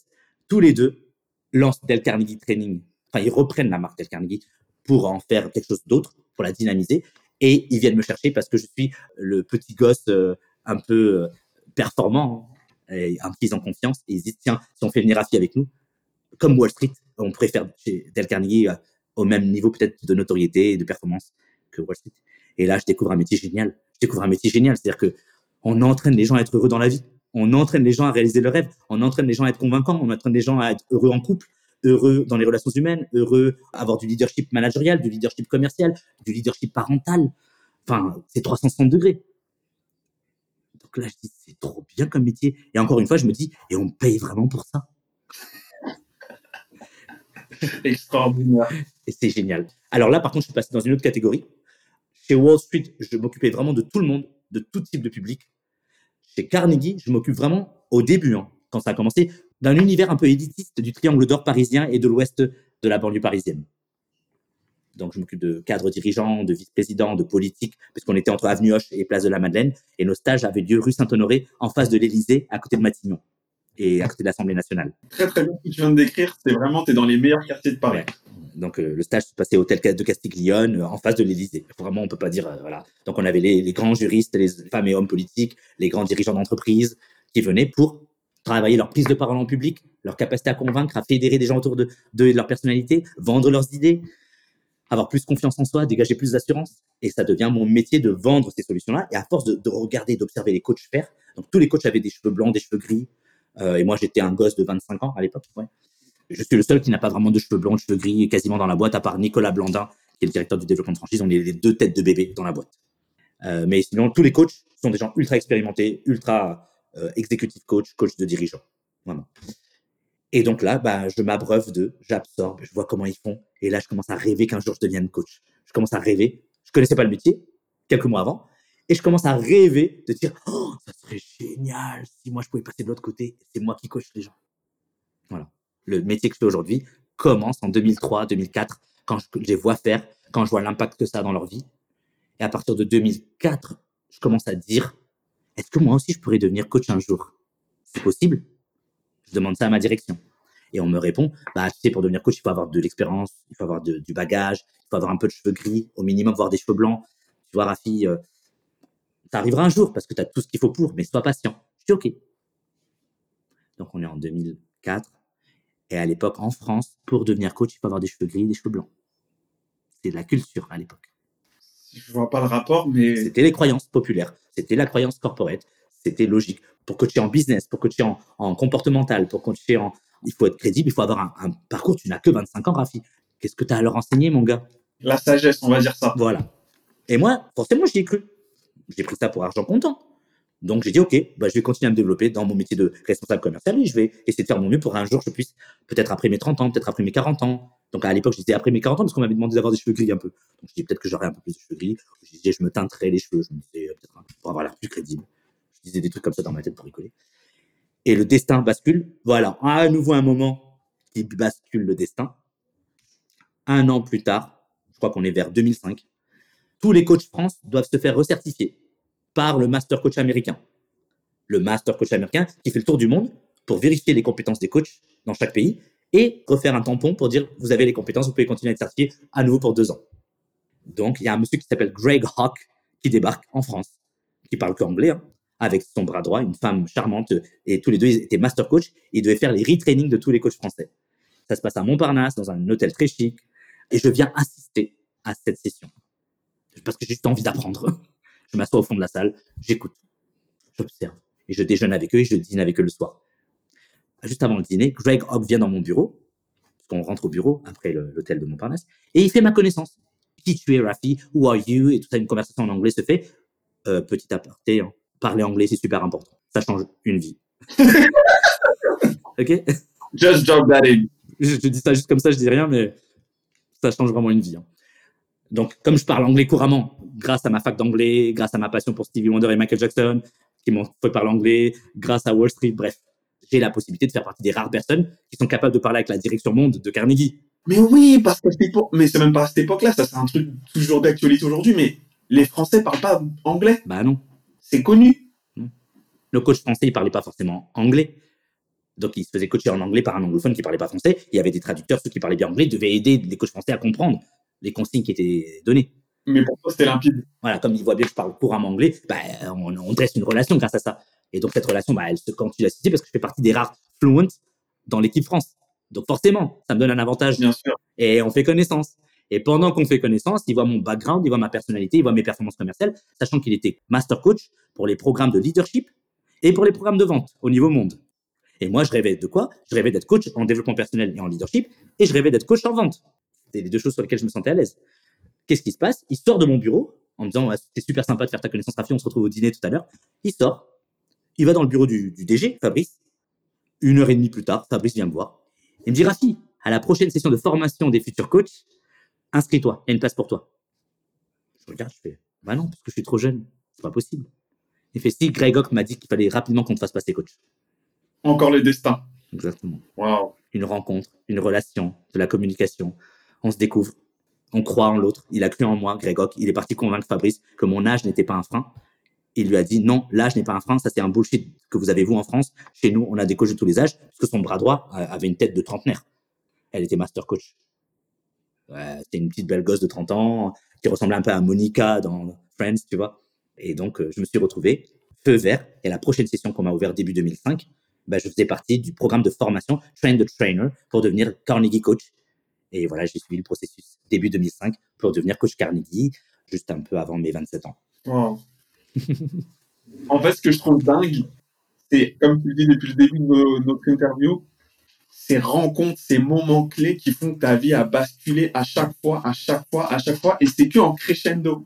tous les deux lancent Del Carnegie Training. Enfin, ils reprennent la marque Del Carnegie pour en faire quelque chose d'autre, pour la dynamiser. Et ils viennent me chercher parce que je suis le petit gosse euh, un peu euh, performants hein, et un qu'ils ont confiance. Et ils disent tiens si on fait venir Rafi avec nous comme Wall Street on préfère chez Del Carnegie euh, au même niveau peut-être de notoriété et de performance que Wall Street. Et là je découvre un métier génial. Je découvre un métier génial. C'est-à-dire que on entraîne les gens à être heureux dans la vie on entraîne les gens à réaliser leurs rêves on entraîne les gens à être convaincants on entraîne les gens à être heureux en couple heureux dans les relations humaines heureux à avoir du leadership managérial du leadership commercial du leadership parental enfin c'est 360 degrés là, je dis, c'est trop bien comme métier. Et encore une fois, je me dis, et on paye vraiment pour ça? Extraordinaire. Et c'est génial. Alors là, par contre, je suis passé dans une autre catégorie. Chez Wall Street, je m'occupais vraiment de tout le monde, de tout type de public. Chez Carnegie, je m'occupe vraiment au début, hein, quand ça a commencé, d'un univers un peu éditiste du triangle d'or parisien et de l'ouest de la banlieue parisienne. Donc, je m'occupe de cadres dirigeants, de vice-présidents, de politiques, puisqu'on était entre Avenue Hoche et Place de la Madeleine. Et nos stages avaient lieu rue Saint-Honoré, en face de l'Élysée, à côté de Matignon et à côté de l'Assemblée nationale. Très, très bien ce que tu viens de décrire. C'est vraiment, tu es dans les meilleurs quartiers de Paris. Donc, euh, le stage se passait au Hôtel de Castiglione, euh, en face de l'Élysée. Vraiment, on peut pas dire, euh, voilà. Donc, on avait les, les, grands juristes, les femmes et hommes politiques, les grands dirigeants d'entreprise qui venaient pour travailler leur prise de parole en public, leur capacité à convaincre, à fédérer des gens autour de, de leur personnalité, vendre leurs idées, avoir plus confiance en soi, dégager plus d'assurance. Et ça devient mon métier de vendre ces solutions-là. Et à force de, de regarder, d'observer les coachs faire, donc tous les coachs avaient des cheveux blancs, des cheveux gris. Euh, et moi, j'étais un gosse de 25 ans à l'époque. Je suis le seul qui n'a pas vraiment de cheveux blancs, de cheveux gris, quasiment dans la boîte, à part Nicolas Blandin, qui est le directeur du développement de franchise. On est les deux têtes de bébé dans la boîte. Euh, mais sinon, tous les coachs sont des gens ultra expérimentés, ultra euh, executive coach, coach de dirigeants. Vraiment. Et donc là, bah, je m'abreuve de, j'absorbe, je vois comment ils font. Et là, je commence à rêver qu'un jour je devienne coach. Je commence à rêver. Je connaissais pas le métier quelques mois avant. Et je commence à rêver de dire, oh, ça serait génial si moi je pouvais passer de l'autre côté. C'est moi qui coach les gens. Voilà. Le métier que je fais aujourd'hui commence en 2003, 2004, quand je les vois faire, quand je vois l'impact que ça a dans leur vie. Et à partir de 2004, je commence à dire, est-ce que moi aussi je pourrais devenir coach un jour? C'est possible? Je demande ça à ma direction. Et on me répond, bah, tu sais, pour devenir coach, il faut avoir de l'expérience, il faut avoir du bagage, il faut avoir un peu de cheveux gris, au minimum, voir des cheveux blancs. Tu vois, Rafi, euh, ça arrivera un jour parce que tu as tout ce qu'il faut pour, mais sois patient. Je dis OK. Donc, on est en 2004. Et à l'époque, en France, pour devenir coach, il faut avoir des cheveux gris, des cheveux blancs. C'est la culture à l'époque. Je vois pas le rapport, mais. C'était les croyances populaires. C'était la croyance corporate. C'était logique. Pour coacher en business, pour coacher en, comportemental, pour coacher en. Il faut être crédible, il faut avoir un, parcours. Tu n'as que 25 ans, Rafi. Qu'est-ce que tu as à leur enseigner, mon gars? La sagesse, on va dire ça. Voilà. Et moi, forcément, j'y ai cru. J'ai pris ça pour argent comptant. Donc, j'ai dit, OK, bah, je vais continuer à me développer dans mon métier de responsable commercial et je vais essayer de faire mon mieux pour un jour, je puisse, peut-être après mes 30 ans, peut-être après mes 40 ans. Donc, à l'époque, je disais après mes 40 ans parce qu'on m'avait demandé d'avoir des cheveux gris un peu. Donc, je disais peut-être que j'aurais un peu plus de cheveux gris. Je je me teinterais les cheveux. Je me disais, peut-être pour avoir l'air plus crédible disais des trucs comme ça dans ma tête pour rigoler. Et le destin bascule. Voilà, à nouveau un moment qui bascule le destin. Un an plus tard, je crois qu'on est vers 2005, tous les coachs France doivent se faire recertifier par le master coach américain. Le master coach américain qui fait le tour du monde pour vérifier les compétences des coachs dans chaque pays et refaire un tampon pour dire vous avez les compétences, vous pouvez continuer à être certifié à nouveau pour deux ans. Donc il y a un monsieur qui s'appelle Greg Hawk qui débarque en France, qui parle qu'anglais, hein, avec son bras droit, une femme charmante, et tous les deux étaient master coach, et ils devaient faire les retrainings de tous les coachs français. Ça se passe à Montparnasse, dans un hôtel très chic, et je viens assister à cette session. Parce que j'ai juste envie d'apprendre. Je m'assois au fond de la salle, j'écoute, j'observe. Et je déjeune avec eux et je dîne avec eux le soir. Juste avant le dîner, Greg Hogg vient dans mon bureau, parce qu'on rentre au bureau après l'hôtel de Montparnasse, et il fait ma connaissance. Qui tu es, Rafi? Who are you? Et tout ça, une conversation en anglais se fait. Euh, petit aparté, hein, parler anglais, c'est super important. Ça change une vie. ok? Just drop that in. je, je dis ça juste comme ça, je dis rien, mais ça change vraiment une vie. hein. Donc, comme je parle anglais couramment, grâce à ma fac d'anglais, grâce à ma passion pour Stevie Wonder et Michael Jackson, qui m'ont fait parler anglais, grâce à Wall Street, bref, j'ai la possibilité de faire partie des rares personnes qui sont capables de parler avec la direction monde de Carnegie. Mais oui, parce que mais c'est même pas à cette époque-là, ça c'est un truc toujours d'actualité aujourd'hui, mais les Français parlent pas anglais, Bah non. c'est connu. Le coach français, il parlait pas forcément anglais. Donc, il se faisait coacher en anglais par un anglophone qui parlait pas français. Il y avait des traducteurs, ceux qui parlaient bien anglais devaient aider les coachs français à comprendre les consignes qui étaient données. Mais pour toi, c'était limpide. voilà, comme il voit bien que je parle couramment anglais, bah, on, on dresse une relation grâce à ça. Et donc, cette relation, bah, elle se continue à susciter parce que je fais partie des rares fluent dans l'équipe France. Donc, forcément, ça me donne un avantage Bien sûr. et on fait connaissance. Et pendant qu'on fait connaissance, il voit mon background, il voit ma personnalité, il voit mes performances commerciales, sachant qu'il était master coach pour les programmes de leadership et pour les programmes de vente au niveau monde. Et moi, je rêvais de quoi? Je rêvais d'être coach en développement personnel et en leadership, et je rêvais d'être coach en vente. C'était les deux choses sur lesquelles je me sentais à l'aise. Qu'est-ce qui se passe? Il sort de mon bureau en me disant Ouais, C'est super sympa de faire ta connaissance, Rafi, on se retrouve au dîner tout à l'heure. Il sort, il va dans le bureau du, du DG, Fabrice. Une heure et demie plus tard, Fabrice vient me voir. Il me dit Rafi, à la prochaine session de formation des futurs coachs, inscris-toi, il y a une place pour toi. Je regarde, je fais Bah non, parce que je suis trop jeune, c'est pas possible. Il fait Si, Greg Hock m'a dit qu'il fallait rapidement qu'on te fasse passer coach. Encore les destins. Exactement Waouh. une rencontre, une relation, de la communication. On se découvre, on croit en l'autre. Il a cru en moi, Greg Hock. Il est parti convaincre Fabrice que mon âge n'était pas un frein. Il lui a dit non, l'âge n'est pas un frein, ça c'est un bullshit que vous avez vous en France. Chez nous, on a des coachs de tous les âges, parce que son bras droit euh, avait une tête de trentenaire. Elle était master coach. C'était une petite belle gosse de 30 ans qui ressemblait un peu à Monica dans Friends, tu vois. Et donc, euh, je me suis retrouvé feu vert. Et la prochaine session qu'on m'a ouvert début 2005, bah, je faisais partie du programme de formation Train the Trainer pour devenir Carnegie Coach. Et voilà, j'ai suivi le processus début 2005 pour devenir coach Carnegie, juste un peu avant mes 27 ans. Wow. en fait, ce que je trouve dingue, c'est, comme tu le dis depuis le début de no- notre interview, ces rencontres, ces moments clés qui font que ta vie a basculé à chaque fois, à chaque fois, à chaque fois, et c'est que en crescendo.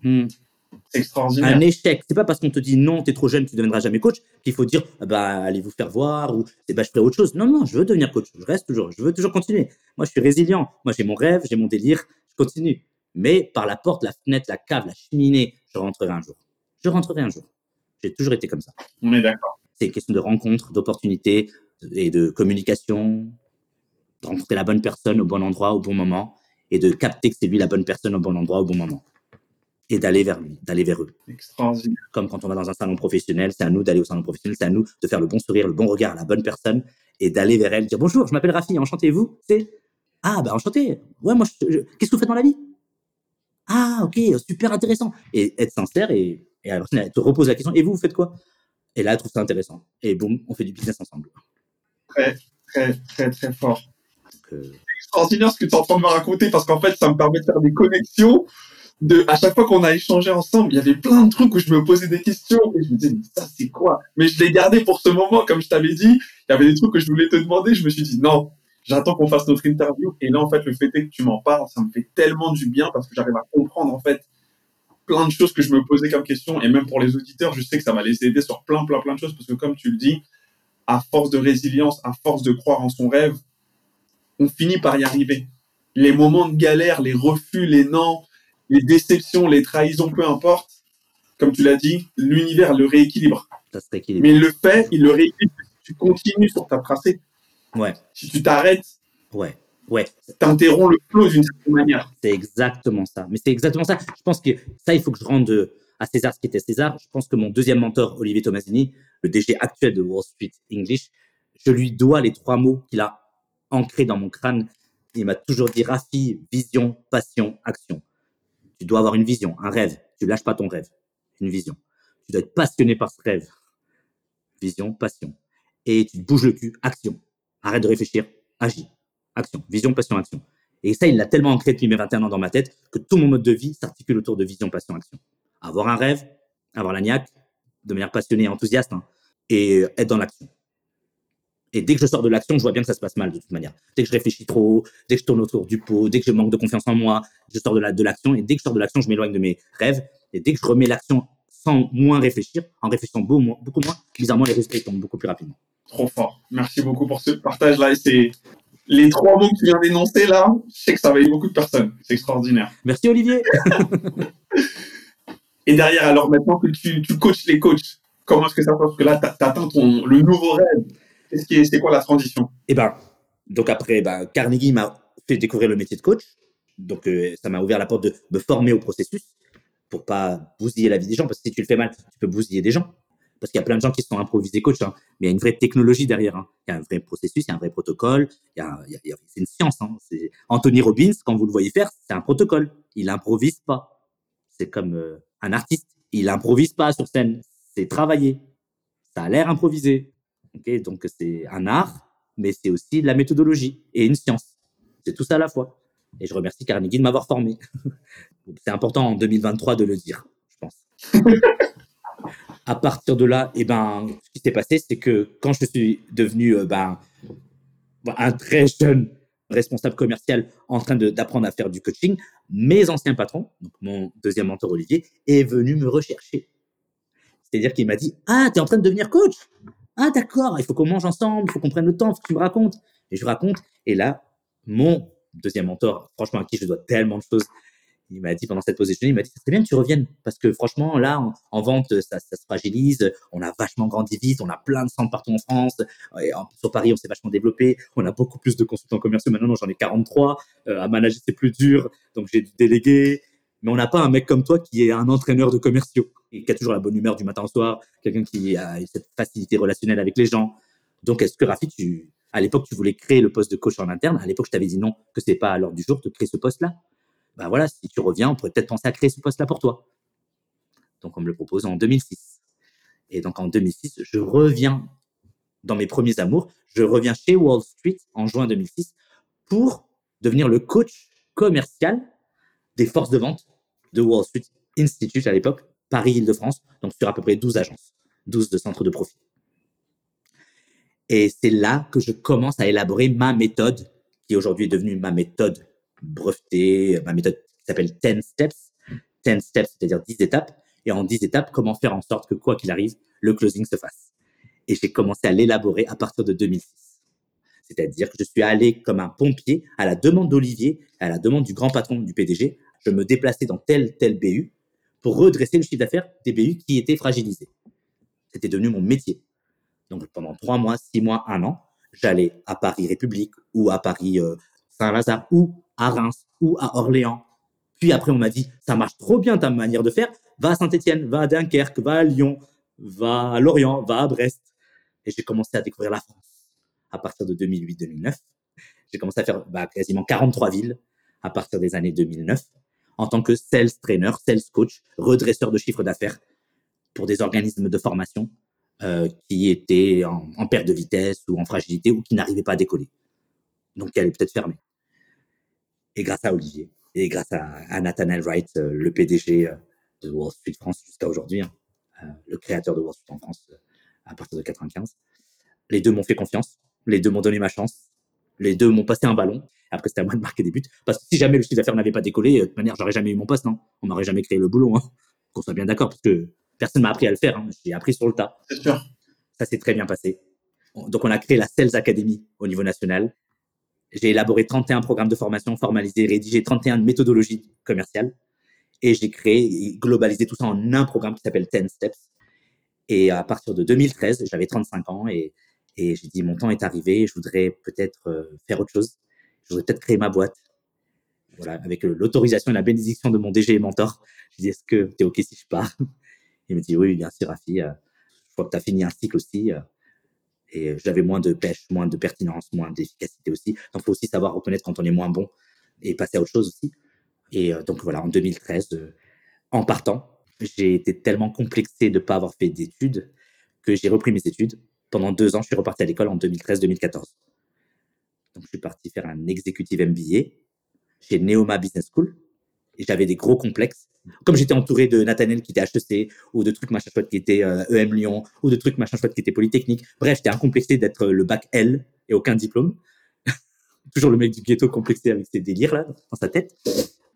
C'est extraordinaire. Un échec, c'est pas parce qu'on te dit non, t'es trop jeune, tu deviendras jamais coach, qu'il faut dire ah bah allez vous faire voir ou eh bah, je ferai autre chose. Non, non, je veux devenir coach, je reste toujours, je veux toujours continuer. Moi, je suis résilient. Moi, j'ai mon rêve, j'ai mon délire, je continue. Mais par la porte, la fenêtre, la cave, la cheminée, je rentrerai un jour. Je rentrerai un jour. J'ai toujours été comme ça. On est d'accord. C'est une question de rencontre, d'opportunité et de communication, de rencontrer la bonne personne au bon endroit, au bon moment, et de capter que c'est lui la bonne personne au bon endroit, au bon moment. Et d'aller vers d'aller vers eux. Extraordinaire. Comme quand on va dans un salon professionnel, c'est à nous d'aller au salon professionnel, c'est à nous de faire le bon sourire, le bon regard à la bonne personne, et d'aller vers elle, dire bonjour, je m'appelle Rafi, enchanté, vous C'est Ah, bah enchanté. Ouais, moi, je- qu'est-ce que vous faites dans la vie? Ah, ok, super intéressant. Et être sincère, et, et la personne, elle te repose la question, et vous, vous faites quoi? Et là, elle trouve ça intéressant. Et boum, on fait du business ensemble. Très, très, très, très fort. Donc, euh, extraordinaire ce que tu es en train de me raconter parce qu'en fait, ça me permet de faire des connexions. De, à chaque fois qu'on a échangé ensemble, il y avait plein de trucs où je me posais des questions et je me disais, mais ça, c'est quoi? Mais je l'ai gardé pour ce moment, comme je t'avais dit. Il y avait des trucs que je voulais te demander. Je me suis dit, non, j'attends qu'on fasse notre interview. Et là, en fait, le fait est que tu m'en parles, ça me fait tellement du bien parce que j'arrive à comprendre, en fait, plein de choses que je me posais comme question. Et même pour les auditeurs, je sais que ça va les aider sur plein, plein, plein de choses parce que, comme tu le dis, à force de résilience, à force de croire en son rêve, on finit par y arriver. Les moments de galère, les refus, les non, les déceptions, les trahisons, peu importe, comme tu l'as dit, l'univers le rééquilibre. ça. Mais il le fait, il le rééquilibre. Si tu continues sur ta tracée, Ouais, si tu t'arrêtes, ouais, ouais. t'interromps le flow d'une certaine manière. C'est exactement ça. Mais c'est exactement ça. Je pense que ça, il faut que je rende à César ce qui était César. Je pense que mon deuxième mentor, Olivier Tomasini, le DG actuel de Wall Street English, je lui dois les trois mots qu'il a ancrés dans mon crâne. Il m'a toujours dit, Rafi, vision, passion, action. Tu dois avoir une vision, un rêve. Tu lâches pas ton rêve. Une vision. Tu dois être passionné par ce rêve. Vision, passion. Et tu te bouges le cul, action. Arrête de réfléchir, agis. Action. Vision, passion, action. Et ça, il l'a tellement ancré depuis mes 21 ans dans ma tête que tout mon mode de vie s'articule autour de vision, passion, action. Avoir un rêve, avoir la niaque, de manière passionnée et enthousiaste, hein, et être dans l'action. Et dès que je sors de l'action, je vois bien que ça se passe mal de toute manière. Dès que je réfléchis trop, dès que je tourne autour du pot, dès que je manque de confiance en moi, je sors de l'action. La, de et dès que je sors de l'action, je m'éloigne de mes rêves. Et dès que je remets l'action sans moins réfléchir, en réfléchissant beaucoup moins, beaucoup moins bizarrement, les résultats tombent beaucoup plus rapidement. Trop fort. Merci beaucoup pour ce partage-là. Et c'est les trois mots que tu viens d'énoncer là, je sais que ça va aider beaucoup de personnes. C'est extraordinaire. Merci Olivier. et derrière, alors maintenant que tu, tu coaches les coachs, comment est-ce que ça se passe? Parce que là, tu atteint ton, le nouveau rêve c'est quoi la transition? Eh ben, donc après, ben, Carnegie m'a fait découvrir le métier de coach. Donc, euh, ça m'a ouvert la porte de me former au processus pour pas bousiller la vie des gens. Parce que si tu le fais mal, tu peux bousiller des gens. Parce qu'il y a plein de gens qui sont improvisés coach, hein. mais il y a une vraie technologie derrière. Hein. Il y a un vrai processus, il y a un vrai protocole. Il y a, c'est une science. Hein. Anthony Robbins, quand vous le voyez faire, c'est un protocole. Il improvise pas. C'est comme euh, un artiste. Il improvise pas sur scène. C'est travaillé. Ça a l'air improvisé. Donc, c'est un art, mais c'est aussi de la méthodologie et une science. C'est tout ça à la fois. Et je remercie Carnegie de m'avoir formé. c'est important en 2023 de le dire, je pense. à partir de là, eh ben, ce qui s'est passé, c'est que quand je suis devenu euh, ben, un très jeune responsable commercial en train d'apprendre à faire du coaching, mes anciens patrons, donc mon deuxième mentor Olivier, est venu me rechercher. C'est-à-dire qu'il m'a dit Ah, tu es en train de devenir coach ah d'accord, il faut qu'on mange ensemble, il faut qu'on prenne le temps, faut que tu me racontes. Et je raconte. Et là, mon deuxième mentor, franchement à qui je dois tellement de choses, il m'a dit pendant cette position, il m'a dit, c'est bien que tu reviennes parce que franchement, là, en, vente, ça, se fragilise. On a vachement grandi vite. On a plein de centres partout en France. Et sur Paris, on s'est vachement développé. On a beaucoup plus de consultants commerciaux maintenant. J'en ai 43. Euh, à manager, c'est plus dur. Donc, j'ai dû déléguer. Mais on n'a pas un mec comme toi qui est un entraîneur de commerciaux et qui a toujours la bonne humeur du matin au soir, quelqu'un qui a cette facilité relationnelle avec les gens. Donc, est-ce que Rafi, tu, à l'époque, tu voulais créer le poste de coach en interne? À l'époque, je t'avais dit non, que c'est pas à l'heure du jour de créer ce poste-là. Ben voilà, si tu reviens, on pourrait peut-être penser à créer ce poste-là pour toi. Donc, on me le propose en 2006. Et donc, en 2006, je reviens dans mes premiers amours. Je reviens chez Wall Street en juin 2006 pour devenir le coach commercial des forces de vente de Wall Street Institute à l'époque, Paris-Île-de-France, donc sur à peu près 12 agences, 12 de centres de profit. Et c'est là que je commence à élaborer ma méthode, qui aujourd'hui est devenue ma méthode brevetée, ma méthode qui s'appelle 10 Steps. 10 Steps, c'est-à-dire 10 étapes. Et en 10 étapes, comment faire en sorte que quoi qu'il arrive, le closing se fasse. Et j'ai commencé à l'élaborer à partir de 2006. C'est-à-dire que je suis allé comme un pompier à la demande d'Olivier, à la demande du grand patron du PDG. Je me déplaçais dans tel, tel BU pour redresser le chiffre d'affaires des BU qui étaient fragilisés. C'était devenu mon métier. Donc pendant trois mois, six mois, un an, j'allais à Paris République ou à Paris euh, Saint-Lazare ou à Reims ou à Orléans. Puis après, on m'a dit, ça marche trop bien ta manière de faire, va à Saint-Etienne, va à Dunkerque, va à Lyon, va à Lorient, va à Brest. Et j'ai commencé à découvrir la France à partir de 2008-2009. J'ai commencé à faire bah, quasiment 43 villes à partir des années 2009 en tant que sales trainer, sales coach, redresseur de chiffre d'affaires pour des organismes de formation euh, qui étaient en, perte de vitesse ou en fragilité ou qui n'arrivaient pas à décoller. Donc, qui allaient peut-être fermer. Et grâce à Olivier. Et grâce à, Nathaniel Wright, euh, le PDG euh, de Wall Street France jusqu'à aujourd'hui, hein, le créateur de Wall Street en France à partir de 95, les deux m'ont fait confiance, les deux m'ont donné ma chance, les deux m'ont passé un ballon après, c'était à moi de marquer des buts. Parce que si jamais le chiffre d'affaires n'avait pas décollé, de toute manière, j'aurais jamais eu mon poste. non On m'aurait jamais créé le boulot. Hein. Qu'on soit bien d'accord, parce que personne m'a appris à le faire. Hein. J'ai appris sur le tas. C'est sûr. Ça s'est très bien passé. Donc, on a créé la Sales Academy au niveau national. J'ai élaboré 31 programmes de formation formalisés, rédigé 31 méthodologies commerciales. Et j'ai créé et globalisé tout ça en un programme qui s'appelle 10 Steps. Et à partir de 2013, j'avais 35 ans et, et j'ai dit, mon temps est arrivé, je voudrais peut-être euh, faire autre chose je voudrais peut-être créer ma boîte. Voilà, avec euh, l'autorisation et la bénédiction de mon DG et mentor. Je dis, est-ce que tu es OK si je pars? Il me dit, oui, bien sûr, Rafi. Euh, je crois que tu as fini un cycle aussi. Et j'avais moins de pêche, moins de pertinence, moins d'efficacité aussi. Donc, il faut aussi savoir reconnaître quand on est moins bon et passer à autre chose aussi. Et donc, voilà, en 2013, en partant, j'ai été tellement complexé de ne pas avoir fait d'études que j'ai repris mes études. Pendant deux ans, je suis reparti à l'école en 2013-2014. Donc, je suis parti faire un executive MBA chez Neoma Business School. Et j'avais des gros complexes Comme j'étais entouré de Nathaniel qui était HEC, ou de trucs machin chouette qui étaient EM Lyon, ou de trucs machin chouette qui étaient Polytechnique. Bref, j'étais incomplexé d'être le bac L et aucun diplôme. Toujours le mec du ghetto complexé avec ses délires là, dans sa tête.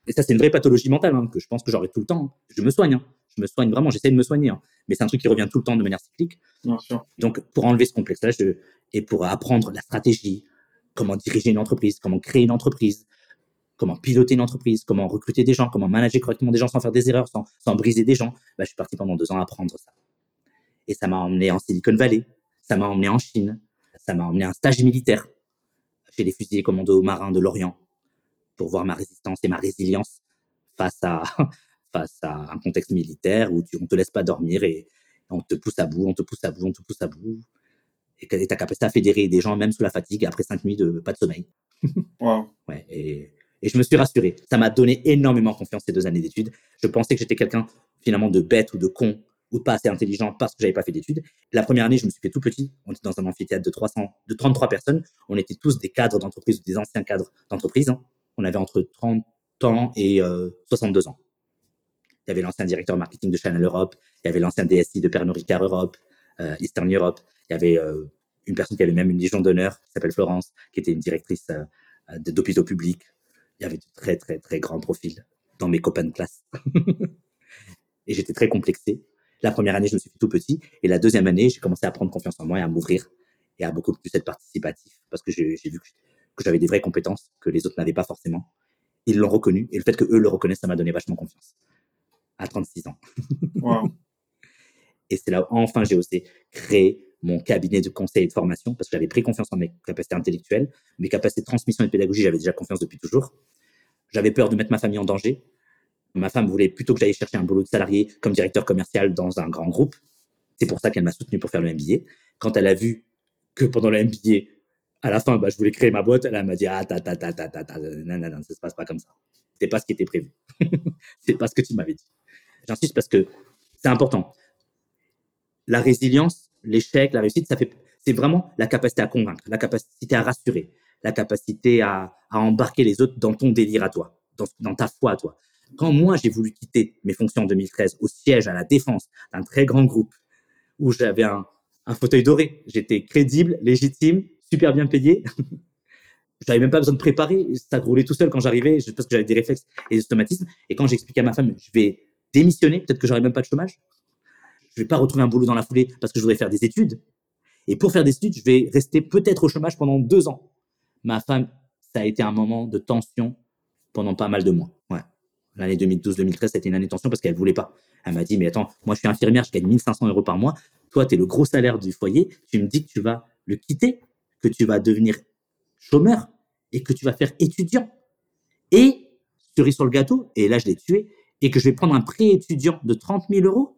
Et ça, c'est une vraie pathologie mentale hein, que je pense que j'aurai tout le temps. Je me soigne. Hein. Je me soigne vraiment, j'essaie de me soigner. Hein. Mais c'est un truc qui revient tout le temps de manière cyclique. Bien sûr. Donc, pour enlever ce complexe-là, je... et pour apprendre la stratégie, comment diriger une entreprise, comment créer une entreprise, comment piloter une entreprise, comment recruter des gens, comment manager correctement des gens sans faire des erreurs, sans, sans briser des gens, bah, je suis parti pendant deux ans à apprendre ça. Et ça m'a emmené en Silicon Valley, ça m'a emmené en Chine, ça m'a emmené à un stage militaire chez les fusiliers commandos marins de l'Orient pour voir ma résistance et ma résilience face à, face à un contexte militaire où tu, on te laisse pas dormir et on te pousse à bout, on te pousse à bout, on te pousse à bout. Et ta capacité à fédérer des gens même sous la fatigue après cinq nuits de pas de sommeil. Wow. Ouais, et, et je me suis rassuré. Ça m'a donné énormément confiance ces deux années d'études. Je pensais que j'étais quelqu'un finalement de bête ou de con ou de pas assez intelligent parce que j'avais pas fait d'études. La première année, je me suis fait tout petit. On était dans un amphithéâtre de 300, de 33 personnes. On était tous des cadres d'entreprise ou des anciens cadres d'entreprise. Hein. On avait entre 30 ans et 62 euh, ans. Il y avait l'ancien directeur marketing de Chanel Europe, il y avait l'ancien DSI de Pernod Ricard Europe, euh, Eastern Europe. Il y avait euh, une personne qui avait même une légion d'honneur, qui s'appelle Florence, qui était une directrice d'hôpitaux publics. Il y avait de très, très, très grands profils dans mes copains de classe. et j'étais très complexé. La première année, je me suis fait tout petit. Et la deuxième année, j'ai commencé à prendre confiance en moi et à m'ouvrir et à beaucoup plus être participatif parce que j'ai vu que j'avais des vraies compétences que les autres n'avaient pas forcément. Ils l'ont reconnu et le fait que eux le reconnaissent, ça m'a donné vachement confiance. À 36 ans. et c'est là où enfin j'ai osé créer mon cabinet de conseil et de formation parce que j'avais pris confiance en mes capacités intellectuelles, mes capacités de transmission et de pédagogie, j'avais déjà confiance depuis toujours. J'avais peur de mettre ma famille en danger. Ma femme voulait plutôt que j'aille chercher un boulot de salarié comme directeur commercial dans un grand groupe. C'est pour ça qu'elle m'a soutenu pour faire le MBA. Quand elle a vu que pendant le MBA, à la fin, bah, je voulais créer ma boîte, elle m'a dit ah ta ta ta ta ta ta non ça se passe pas comme ça. C'est pas ce qui était prévu. c'est pas ce que tu m'avais dit. J'insiste parce que c'est important. La résilience, l'échec, la réussite, ça fait c'est vraiment la capacité à convaincre, la capacité à rassurer, la capacité à, embarquer les autres dans ton délire à toi, dans, ta foi à toi. Quand moi, j'ai voulu quitter mes fonctions en 2013 au siège à la défense d'un très grand groupe où j'avais un fauteuil doré, j'étais crédible, légitime, super bien payé. j'avais même pas besoin de préparer, ça roulait tout seul quand j'arrivais, parce que j'avais des réflexes et des automatismes. Et quand j'expliquais à ma femme, je vais démissionner, peut-être que j'aurais même pas de chômage. Je vais pas retrouver un boulot dans la foulée parce que je voudrais faire des études. Et pour faire des études, je vais rester peut-être au chômage pendant deux ans. Ma femme, ça a été un moment de tension pendant pas mal de mois. L'année 2012-2013, c'était une année de tension parce qu'elle voulait pas. Elle m'a dit, mais attends, moi je suis infirmière, je gagne 1500 euros par mois. Toi, tu es le gros salaire du foyer. Tu me dis que tu vas le quitter, que tu vas devenir chômeur et que tu vas faire étudiant. Et, cerise sur le gâteau, et là je l'ai tué, et que je vais prendre un prêt étudiant de 30 000 euros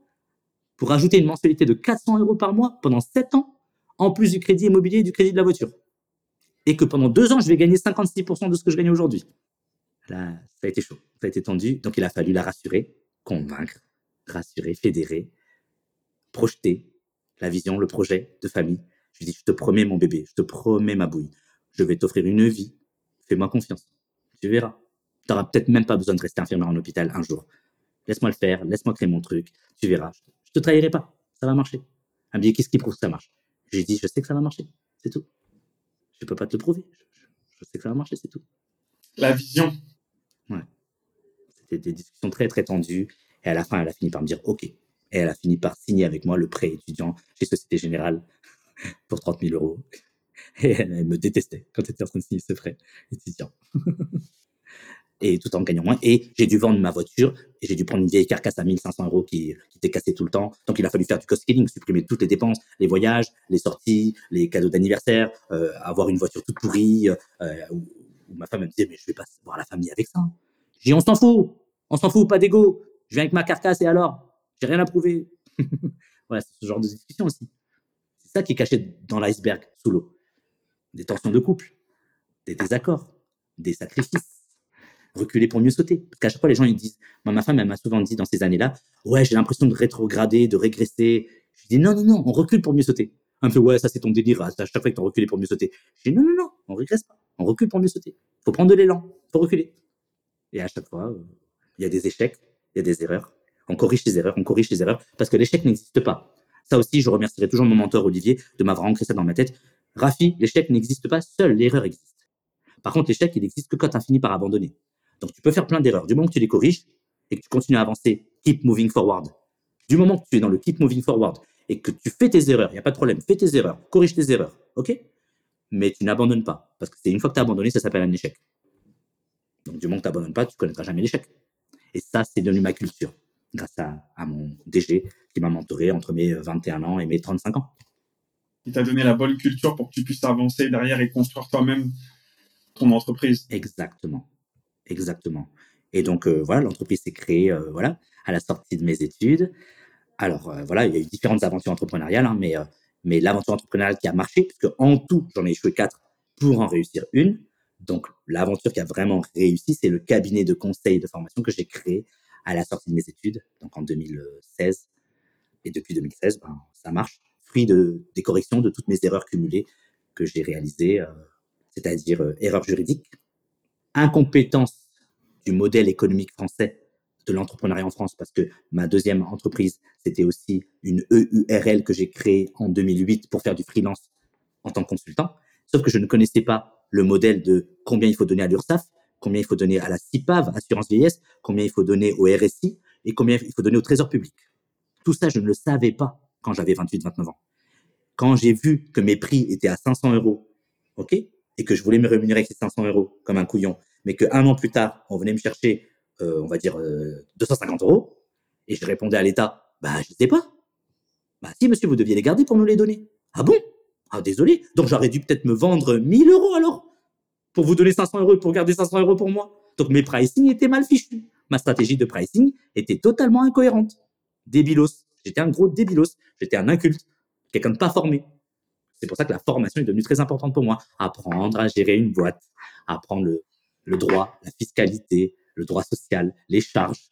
pour ajouter une mensualité de 400 euros par mois pendant 7 ans, en plus du crédit immobilier et du crédit de la voiture. Et que pendant 2 ans, je vais gagner 56% de ce que je gagne aujourd'hui. Là, ça a été chaud, ça a été tendu. Donc il a fallu la rassurer, convaincre, rassurer, fédérer, projeter la vision, le projet de famille. Je lui dis, je te promets mon bébé, je te promets ma bouille. Je vais t'offrir une vie. Fais-moi confiance. Tu verras. Tu n'auras peut-être même pas besoin de rester infirmière en hôpital un jour. Laisse-moi le faire, laisse-moi créer mon truc. Tu verras. Je te trahirai pas. Ça va marcher. Elle me dit, qu'est-ce qui prouve que ça marche? Je lui dis, je sais que ça va marcher. C'est tout. Je peux pas te le prouver. Je, sais que ça va marcher, c'est tout. La vision. Ouais. C'était des discussions très, très tendues. Et à la fin, elle a fini par me dire, OK. Et elle a fini par signer avec moi le prêt étudiant chez Société Générale pour 30 000 euros. Et elle, me détestait quand elle était en train de signer ce prêt étudiant. et tout en gagnant moins. Et j'ai dû vendre ma voiture et j'ai dû prendre une vieille carcasse à 1500 euros qui, était cassée tout le temps. Donc il a fallu faire du cost killing, supprimer toutes les dépenses, les voyages, les sorties, les cadeaux d'anniversaire, euh, avoir une voiture toute pourrie. Euh, ma femme me disait mais je vais pas voir la famille avec ça. J'ai dit on s'en fout, on s'en fout, pas d'ego. Je viens avec ma carcasse et alors, j'ai rien à prouver. voilà, c'est ce genre de discussion aussi. Ça qui est caché dans l'iceberg sous l'eau des tensions de couple, des désaccords, des sacrifices, reculer pour mieux sauter. Parce qu'à chaque fois, les gens ils disent, ma femme, elle m'a souvent dit dans ces années-là, ouais, j'ai l'impression de rétrograder, de régresser. Je dis, non, non, non, on recule pour mieux sauter. Un peu, ouais, ça c'est ton délire, à chaque fois que tu recules pour mieux sauter. Je dis, non, non, non, on régresse pas, on recule pour mieux sauter. faut prendre de l'élan, faut reculer. Et à chaque fois, euh, il y a des échecs, il y a des erreurs. On corrige les erreurs, on corrige les erreurs, parce que l'échec n'existe pas. Ça aussi, je remercierai toujours mon mentor Olivier de m'avoir ancré ça dans ma tête. Rafi, l'échec n'existe pas, seule l'erreur existe. Par contre, l'échec, il n'existe que quand tu as fini par abandonner. Donc, tu peux faire plein d'erreurs. Du moment que tu les corriges et que tu continues à avancer, keep moving forward. Du moment que tu es dans le keep moving forward et que tu fais tes erreurs, il n'y a pas de problème, fais tes erreurs, corrige tes erreurs, ok? Mais tu n'abandonnes pas. Parce que c'est une fois que tu as abandonné, ça s'appelle un échec. Donc, du moment que tu n'abandonnes pas, tu ne connaîtras jamais l'échec. Et ça, c'est devenu ma culture, grâce à, à mon DG qui m'a mentoré entre mes 21 ans et mes 35 ans. Il t'a donné la bonne culture pour que tu puisses avancer derrière et construire toi-même ton entreprise. Exactement. Exactement. Et donc, euh, voilà, l'entreprise s'est créée euh, voilà, à la sortie de mes études. Alors, euh, voilà, il y a eu différentes aventures entrepreneuriales, hein, mais, mais l'aventure entrepreneuriale qui a marché, puisque en tout, j'en ai échoué quatre pour en réussir une. Donc, l'aventure qui a vraiment réussi, c'est le cabinet de conseil de formation que j'ai créé à la sortie de mes études, donc en 2016. Et depuis 2016, ben, ça marche, fruit de, des corrections de toutes mes erreurs cumulées que j'ai réalisées, c'est-à-dire erreurs juridiques, incompétence du modèle économique français de l'entrepreneuriat en France, parce que ma deuxième entreprise, c'était aussi une EURL que j'ai créée en 2008 pour faire du freelance en tant que consultant. Sauf que je ne connaissais pas le modèle de combien il faut donner à l'URSSAF, combien il faut donner à la CIPAV, assurance vieillesse, combien il faut donner au RSI et combien il faut donner au Trésor public. Tout ça, je ne le savais pas quand j'avais 28, 29 ans. Quand j'ai vu que mes prix étaient à 500 euros, ok, et que je voulais me rémunérer avec ces 500 euros comme un couillon, mais qu'un an plus tard, on venait me chercher, euh, on va dire, 250 euh, euros, et je répondais à l'État, bah, je ne sais pas. Bah, si, monsieur, vous deviez les garder pour nous les donner. Ah bon? Ah, désolé. Donc, j'aurais dû peut-être me vendre 1000 euros alors, pour vous donner 500 euros, pour garder 500 euros pour moi. Donc, mes pricing étaient mal fichus. Ma stratégie de pricing était totalement incohérente. Débilos. J'étais un gros débilos. J'étais un inculte. Quelqu'un de pas formé. C'est pour ça que la formation est devenue très importante pour moi. Apprendre à gérer une boîte, apprendre le, le droit, la fiscalité, le droit social, les charges.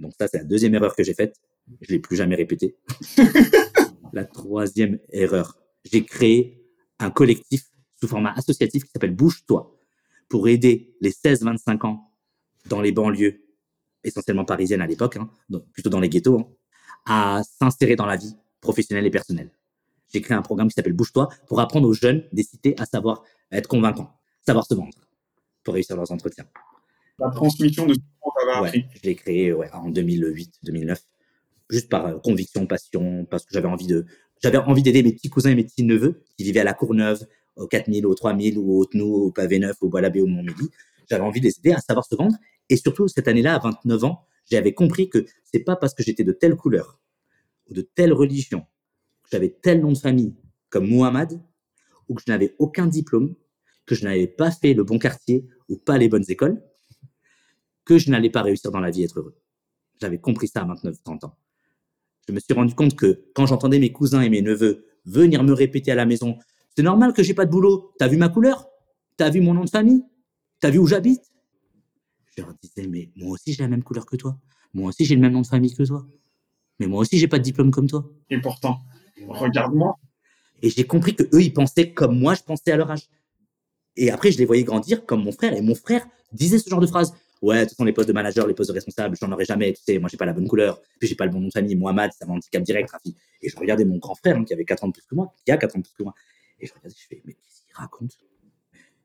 Donc ça, c'est la deuxième erreur que j'ai faite. Je l'ai plus jamais répétée. la troisième erreur, j'ai créé un collectif sous format associatif qui s'appelle Bouge-toi pour aider les 16-25 ans dans les banlieues, essentiellement parisiennes à l'époque, hein, plutôt dans les ghettos, hein, à s'insérer dans la vie professionnelle et personnelle. J'ai créé un programme qui s'appelle Bouge-toi pour apprendre aux jeunes des cités à savoir être convaincants, savoir se vendre pour réussir leurs entretiens. La transmission de ce qu'on appris. je l'ai créé en 2008-2009, juste par euh, conviction, passion, parce que j'avais envie de, j'avais envie d'aider mes petits cousins et mes petits neveux qui vivaient à la Courneuve, au 4000, au 3000, ou au Haute-Nou, au Pavé Neuf, au Bois-l'Abbé, au Mont-Midi. J'avais envie de à savoir se vendre. Et surtout, cette année-là, à 29 ans, j'avais compris que c'est pas parce que j'étais de telle couleur ou de telle religion, que j'avais tel nom de famille comme Muhammad, ou que je n'avais aucun diplôme, que je n'avais pas fait le bon quartier ou pas les bonnes écoles, que je n'allais pas réussir dans la vie et être heureux. J'avais compris ça à 29-30 ans. Je me suis rendu compte que quand j'entendais mes cousins et mes neveux venir me répéter à la maison, c'est normal que j'ai pas de boulot. T'as vu ma couleur? T'as vu mon nom de famille? T'as vu où j'habite? Je leur disais, mais moi aussi j'ai la même couleur que toi. Moi aussi j'ai le même nom de famille que toi. Mais moi aussi j'ai pas de diplôme comme toi. Et pourtant, regarde-moi. Et j'ai compris que eux ils pensaient comme moi je pensais à leur âge. Et après, je les voyais grandir comme mon frère. Et mon frère disait ce genre de phrase. Ouais, ce sont les postes de manager, les postes de responsable, j'en aurai jamais. Tu sais, moi, j'ai pas la bonne couleur. Puis, j'ai pas le bon nom de famille. Mohamed, ça handicap direct, Rafi. Et je regardais mon grand frère, hein, qui avait 4 ans de plus que moi, qui a 4 ans de plus que moi. Et je regardais, je fais, mais qu'est-ce qu'il raconte?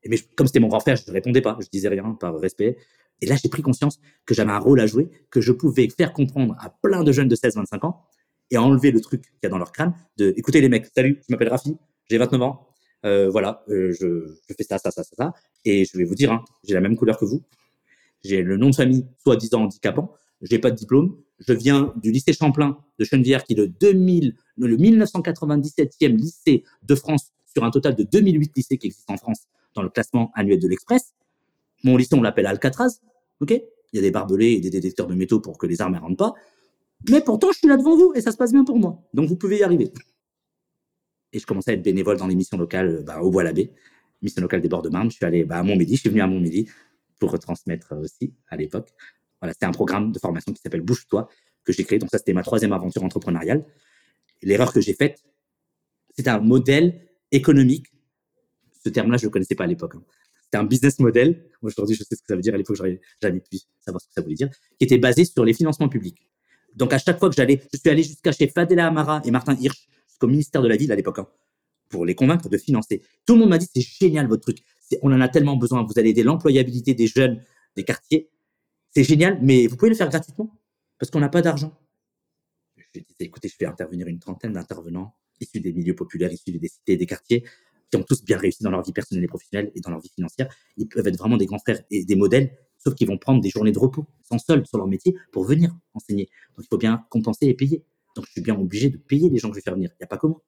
Et mais comme c'était mon grand frère, je ne répondais pas. Je disais rien par respect. Et là, j'ai pris conscience que j'avais un rôle à jouer, que je pouvais faire comprendre à plein de jeunes de 16-25 ans et enlever le truc qu'il y a dans leur crâne de écoutez les mecs, salut, je m'appelle Rafi, j'ai 29 ans, euh, voilà, euh, je, fais ça, ça, ça, ça, ça. Et je vais vous dire, hein, j'ai la même couleur que vous. J'ai le nom de famille soi-disant handicapant. J'ai pas de diplôme. Je viens du lycée Champlain de Chenevière, qui est le 2000, le 1997e lycée de France sur un total de 2008 lycées qui existent en France dans le classement annuel de l'Express. Mon lycée, on l'appelle Alcatraz. OK? Il y a des barbelés et des détecteurs de métaux pour que les armes ne rentrent pas. Mais pourtant, je suis là devant vous et ça se passe bien pour moi. Donc, vous pouvez y arriver et je commençais à être bénévole dans les missions locales euh, bah, au Bois-l'Abbé, mission locale des bords de Marne. Je suis allé bah, à Montmédy, je suis venu à Montmédy pour retransmettre euh, aussi à l'époque. Voilà, c'était un programme de formation qui s'appelle Bouge-toi que j'ai créé. Donc ça, c'était ma troisième aventure entrepreneuriale. L'erreur que j'ai faite, c'est un modèle économique. Ce terme-là, je ne le connaissais pas à l'époque. Hein. C'était un business model. Aujourd'hui, je sais ce que ça veut dire. À l'époque, jamais pu savoir ce que ça voulait dire. Qui était basé sur les financements publics. Donc, à chaque fois que j'allais, je suis allé jusqu'à chez Fadela Amara et Martin Hirsch, jusqu'au ministère de la Ville à l'époque, hein, pour les convaincre de financer. Tout le monde m'a dit, c'est génial votre truc. On en a tellement besoin. Vous allez aider l'employabilité des jeunes des quartiers. C'est génial, mais vous pouvez le faire gratuitement parce qu'on n'a pas d'argent. Je disais, écoutez, je fais intervenir une trentaine d'intervenants issus des milieux populaires, issus des cités des quartiers, qui ont tous bien réussi dans leur vie personnelle et professionnelle et dans leur vie financière. Ils peuvent être vraiment des grands frères et des modèles, sauf qu'ils vont prendre des journées de repos, sans solde sur leur métier, pour venir enseigner. Donc, il faut bien compenser et payer. Donc, je suis bien obligé de payer les gens que je vais faire venir. Il n'y a pas comment.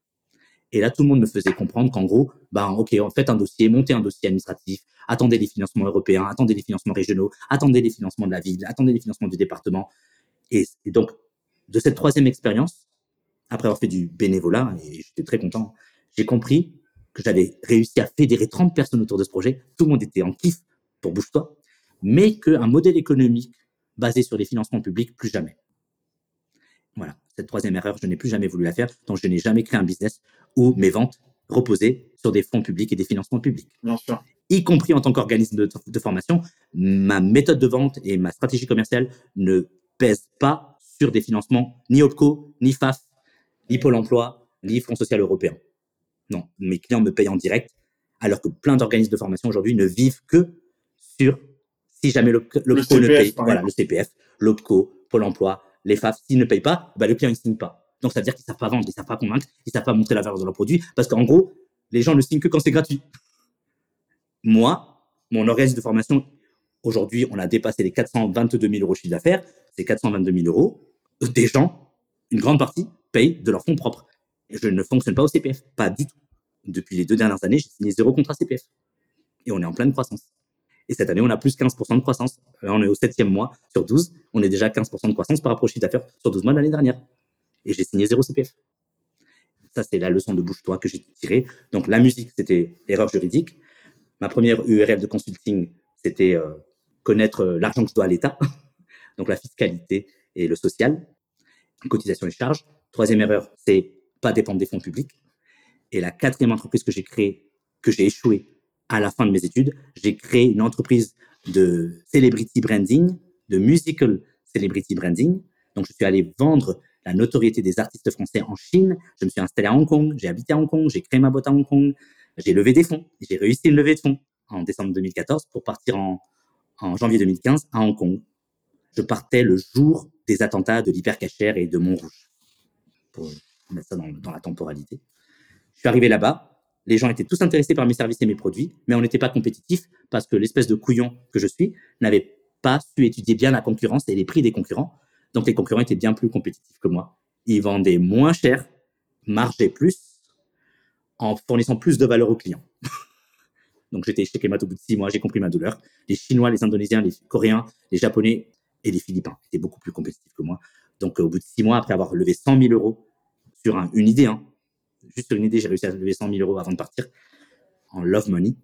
Et là, tout le monde me faisait comprendre qu'en gros, ben, OK, faites un dossier, montez un dossier administratif, attendez les financements européens, attendez les financements régionaux, attendez les financements de la ville, attendez les financements du département. Et donc, de cette troisième expérience, après avoir fait du bénévolat, et j'étais très content, j'ai compris que j'avais réussi à fédérer 30 personnes autour de ce projet. Tout le monde était en kiff pour Bouge-toi, mais qu'un modèle économique basé sur les financements publics, plus jamais. Voilà, cette troisième erreur, je n'ai plus jamais voulu la faire, donc je n'ai jamais créé un business où mes ventes reposaient sur des fonds publics et des financements publics. Bien sûr. Y compris en tant qu'organisme de, de, formation, ma méthode de vente et ma stratégie commerciale ne pèsent pas sur des financements ni OPCO, ni FAF, ni Pôle emploi, ni Fonds social européen. Non, mes clients me payent en direct, alors que plein d'organismes de formation aujourd'hui ne vivent que sur si jamais l'OPCO ne paye, voilà, le CPF, l'OPCO, Pôle emploi, les FAF, s'ils ne payent pas, bah, le client ne signe pas. Donc, ça veut dire qu'ils ne savent pas vendre, ils ne savent pas convaincre, ils ne savent pas montrer la valeur de leur produit, parce qu'en gros, les gens ne signent que quand c'est gratuit. Moi, mon organisme de formation, aujourd'hui, on a dépassé les 422 000 euros de chiffre d'affaires. C'est 422 000 euros. Des gens, une grande partie, payent de leurs fonds propres. Je ne fonctionne pas au CPF, pas du tout. Depuis les deux dernières années, j'ai signé zéro contrat CPF. Et on est en pleine croissance. Et cette année, on a plus 15% de croissance. On est au septième mois sur 12. On est déjà à 15% de croissance par rapport au chiffre d'affaires sur 12 mois de l'année dernière. Et j'ai signé zéro CPF. Ça, c'est la leçon de bouche-toi que j'ai tirée. Donc, la musique, c'était erreur juridique. Ma première URL de consulting, c'était euh, connaître euh, l'argent que je dois à l'État. Donc, la fiscalité et le social, cotisation et charges. Troisième erreur, c'est pas dépendre des fonds publics. Et la quatrième entreprise que j'ai créée, que j'ai échoué à la fin de mes études, j'ai créé une entreprise de celebrity branding, de musical celebrity branding. Donc, je suis allé vendre la notoriété des artistes français en Chine. Je me suis installé à Hong Kong, j'ai habité à Hong Kong, j'ai créé ma boîte à Hong Kong, j'ai levé des fonds. J'ai réussi une levée de fonds en décembre 2014 pour partir en, en janvier 2015 à Hong Kong. Je partais le jour des attentats de l'hypercachère et de Montrouge, pour mettre ça dans, la temporalité. Je suis arrivé là-bas, les gens étaient tous intéressés par mes services et mes produits, mais on n'était pas compétitif parce que l'espèce de couillon que je suis n'avait pas su étudier bien la concurrence et les prix des concurrents. Donc les concurrents étaient bien plus compétitifs que moi. Ils vendaient moins cher, margeaient plus, en fournissant plus de valeur aux clients. Donc j'étais chez Kemat au bout de six mois, j'ai compris ma douleur. Les Chinois, les Indonésiens, les Coréens, les Japonais et les Philippins étaient beaucoup plus compétitifs que moi. Donc au bout de six mois, après avoir levé 100 000 euros sur une idée, hein, juste sur une idée, j'ai réussi à lever 100 000 euros avant de partir en love money.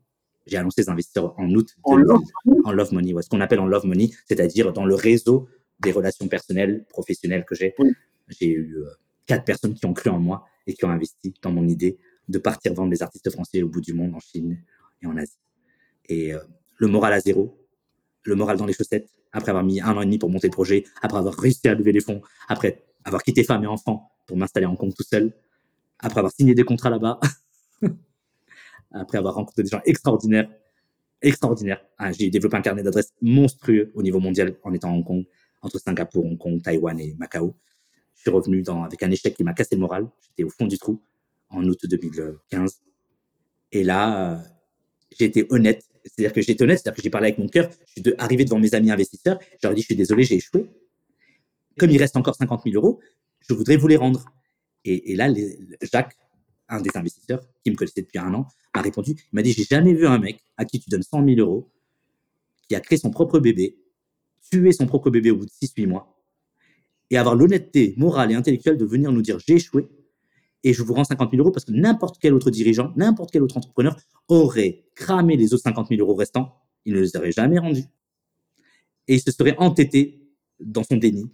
J'ai annoncé les investisseurs en août. En love money, en love money ouais, ce qu'on appelle en love money, c'est-à-dire dans le réseau des relations personnelles, professionnelles que j'ai. Oui. J'ai eu euh, quatre personnes qui ont cru en moi et qui ont investi dans mon idée de partir vendre des artistes français au bout du monde, en Chine et en Asie. Et euh, le moral à zéro, le moral dans les chaussettes, après avoir mis un an et demi pour monter le projet, après avoir réussi à lever les fonds, après avoir quitté femme et enfant pour m'installer en compte tout seul, après avoir signé des contrats là-bas, après avoir rencontré des gens extraordinaires, extraordinaires. Ah, j'ai développé un carnet d'adresses monstrueux au niveau mondial en étant à Hong Kong, entre Singapour, Hong Kong, Taïwan et Macao. Je suis revenu avec un échec qui m'a cassé le moral. J'étais au fond du trou en août 2015. Et là, euh, j'ai été honnête. C'est-à-dire que j'étais honnête, c'est-à-dire que j'ai parlé avec mon cœur. Je suis arrivé devant mes amis investisseurs. Ai dit, je suis désolé, j'ai échoué. Comme il reste encore 50 000 euros, je voudrais vous les rendre. Et, là, Jacques, un des investisseurs, qui me connaissait depuis un an, m'a répondu, il m'a dit, j'ai jamais vu un mec à qui tu donnes 100 000 euros, qui a créé son propre bébé, tué son propre bébé au bout de 6-8 mois, et avoir l'honnêteté morale et intellectuelle de venir nous dire, j'ai échoué, et je vous rends 50 000 euros parce que n'importe quel autre dirigeant, n'importe quel autre entrepreneur aurait cramé les autres 50 000 euros restants, il ne les aurait jamais rendus. Et il se serait entêté dans son déni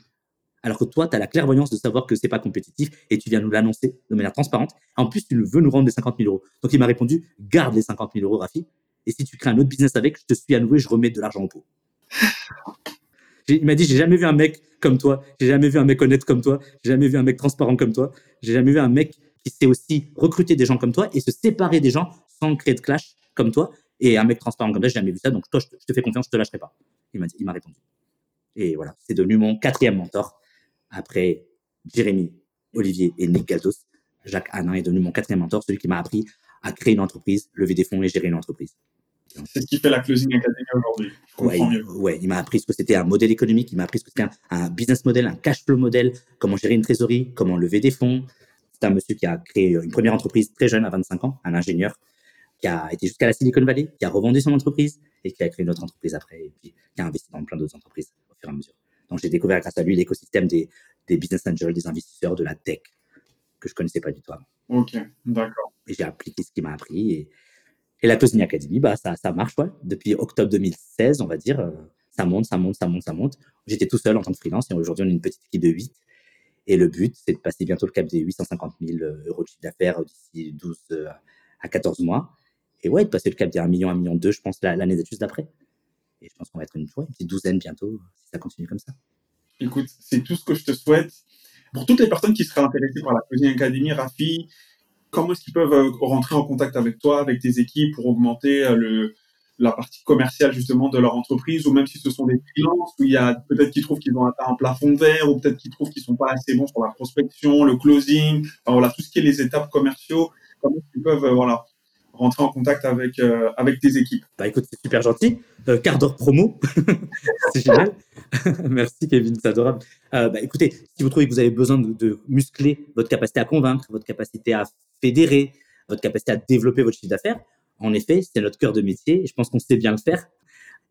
alors que toi, tu as la clairvoyance de savoir que c'est pas compétitif et tu viens nous l'annoncer de manière transparente. En plus, tu veux nous rendre les 50 000 euros. Donc, il m'a répondu, garde les 50 000 euros, Rafi. Et si tu crées un autre business avec, je te suis à nouveau et je remets de l'argent au pot. Il m'a dit, j'ai jamais vu un mec comme toi, j'ai jamais vu un mec honnête comme toi, j'ai jamais vu un mec transparent comme toi, j'ai jamais vu un mec qui sait aussi recruter des gens comme toi et se séparer des gens sans créer de clash comme toi. Et un mec transparent comme toi, j'ai jamais vu ça. Donc toi, je te, fais confiance, je te lâcherai pas. Il m'a il m'a répondu. Et voilà, c'est devenu mon quatrième mentor après Jérémy, Olivier et Nick Galtos. Jacques Hanin est devenu mon quatrième mentor, celui qui m'a appris à créer une entreprise, lever des fonds et gérer une entreprise. C'est ce qui fait la Closing Academy aujourd'hui. Ouais, ouais, il m'a appris ce que c'était un modèle économique, il m'a appris ce que c'était un, business model, un cash flow model, comment gérer une trésorerie, comment lever des fonds. C'est un monsieur qui a créé une première entreprise très jeune, à 25 ans, un ingénieur, qui a été jusqu'à la Silicon Valley, qui a revendu son entreprise et qui a créé une autre entreprise après, et puis qui a investi dans plein d'autres entreprises au fur et à mesure. Donc j'ai découvert grâce à lui l'écosystème des, des business angels, des investisseurs, de la tech, que je connaissais pas du tout avant. Ok, d'accord. Et j'ai appliqué ce qu'il m'a appris. Et, et la Closing Academy, bah, ça, marche, ouais. Depuis octobre 2016, on va dire, euh, ça monte, ça monte, ça monte, ça monte. J'étais tout seul en tant que freelance et aujourd'hui, on est une petite équipe de 8. Et le but, c'est de passer bientôt le cap des 850 000 euh, euros de chiffre d'affaires d'ici 12 euh, à 14 mois. Et ouais, de passer le cap des 1 million, 1 million 2, je pense, l'année juste d'après. Et je pense qu'on va être une, une petite douzaine bientôt, si ça continue comme ça. Écoute, c'est tout ce que je te souhaite. Pour toutes les personnes qui seraient intéressées par la Closing Academy, Rafi, comment est-ce qu'ils peuvent euh, rentrer en contact avec toi, avec tes équipes pour augmenter euh, le, la partie commerciale justement de leur entreprise, ou même si ce sont des freelances, où il y a peut-être qu'ils trouvent qu'ils ont atteint un plafond verre, ou peut-être qu'ils trouvent qu'ils sont pas assez bons sur la prospection, le closing, voilà, tout ce qui est les étapes commerciaux, comment ils peuvent euh, voilà, rentrer en contact avec, avec tes équipes. Bah écoute, c'est super gentil. quart d'heure promo, c'est génial. Merci Kevin, c'est adorable. bah, écoutez, si vous trouvez que vous avez besoin de, muscler votre capacité à convaincre, votre capacité à fédérer, votre capacité à développer votre chiffre d'affaires. En effet, c'est notre cœur de métier je pense qu'on sait bien le faire.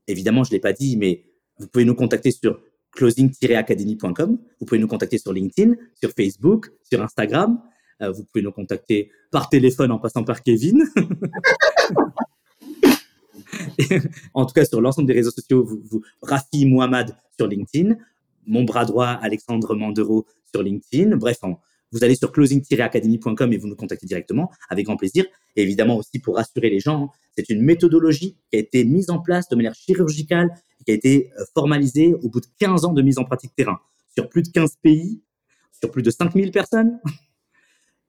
Évidemment, je ne l'ai pas dit, mais vous pouvez nous contacter sur closing-academy.com. Vous pouvez nous contacter sur LinkedIn, sur Facebook, sur Instagram. Euh, vous pouvez nous contacter par téléphone en passant par Kevin. en tout cas, sur l'ensemble des réseaux sociaux, vous, vous, Rafi Mohamed sur LinkedIn, mon bras droit Alexandre Mandero sur LinkedIn. Bref, en, vous allez sur closing-academy.com et vous nous contactez directement avec grand plaisir. Et évidemment aussi pour rassurer les gens, c'est une méthodologie qui a été mise en place de manière chirurgicale et qui a été euh, formalisée au bout de 15 ans de mise en pratique terrain sur plus de 15 pays, sur plus de 5000 personnes.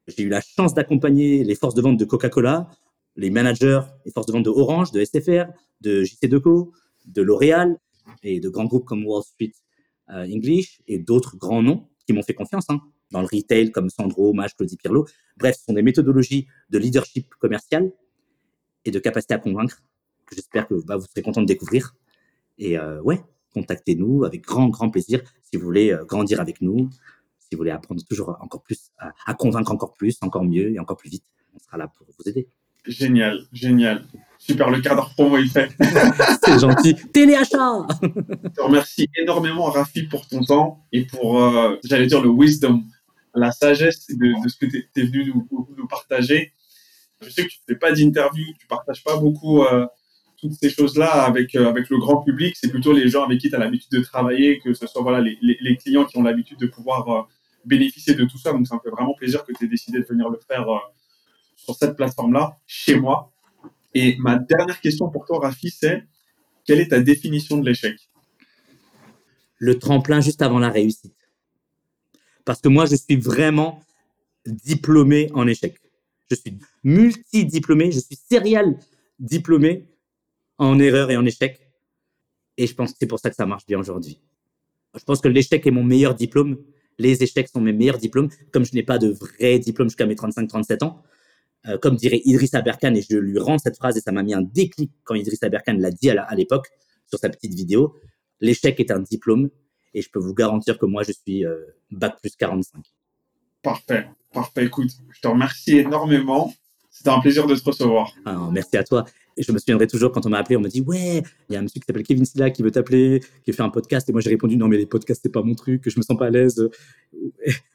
J'ai eu la chance d'accompagner les forces de vente de Coca-Cola, les managers et forces de vente de Orange, de SFR, de JC de L'Oréal et de grands groupes comme Wall Street euh, English et d'autres grands noms qui m'ont fait confiance. Hein dans le retail comme Sandro, Mage, Claudie Pirlo. Bref, ce sont des méthodologies de leadership commercial et de capacité à convaincre que j'espère que bah, vous serez content de découvrir. Et euh, ouais, contactez-nous avec grand, grand plaisir si vous voulez euh, grandir avec nous, si vous voulez apprendre toujours encore plus, à, convaincre encore plus, encore mieux et encore plus vite. On sera là pour vous aider. Génial, génial. Super, le cadre promo il fait. C'est gentil. Téléachat Je te remercie énormément, Rafi, pour ton temps et pour, euh, j'allais dire, le wisdom la sagesse de, ce que tu es, venu nous, partager. Je sais que tu ne fais pas d'interview, tu partages pas beaucoup euh, toutes ces choses-là avec, euh, avec le grand public. C'est plutôt les gens avec qui tu as l'habitude de travailler, que ce soit voilà, les, les, clients qui ont l'habitude de pouvoir bénéficier de tout ça. Donc, ça me fait vraiment plaisir que tu aies décidé de venir le faire sur cette plateforme-là, chez moi. Et ma dernière question pour toi, Rafi, c'est quelle est ta définition de l'échec? Le tremplin juste avant la réussite. Parce que moi, je suis vraiment diplômé en échec. Je suis multi-diplômé, je suis serial diplômé en erreur et en échec. Et je pense que c'est pour ça que ça marche bien aujourd'hui. Je pense que l'échec est mon meilleur diplôme. Les échecs sont mes meilleurs diplômes. Comme je n'ai pas de vrai diplôme jusqu'à mes 35-37 ans, euh, comme dirait Idriss Aberkan, et je lui rends cette phrase, et ça m'a mis un déclic quand Idriss Aberkan l'a dit à l'époque sur sa petite vidéo, l'échec est un diplôme et je peux vous garantir que moi, je suis euh, bac plus 45. Parfait, parfait. Écoute, je te remercie énormément. C'était un plaisir de te recevoir. Ah, merci à toi. Et je me souviendrai toujours quand on m'a appelé, on m'a dit Ouais, il y a un monsieur qui s'appelle Kevin Silla qui veut t'appeler, qui fait un podcast. Et moi, j'ai répondu Non, mais les podcasts, c'est pas mon truc, je me sens pas à l'aise.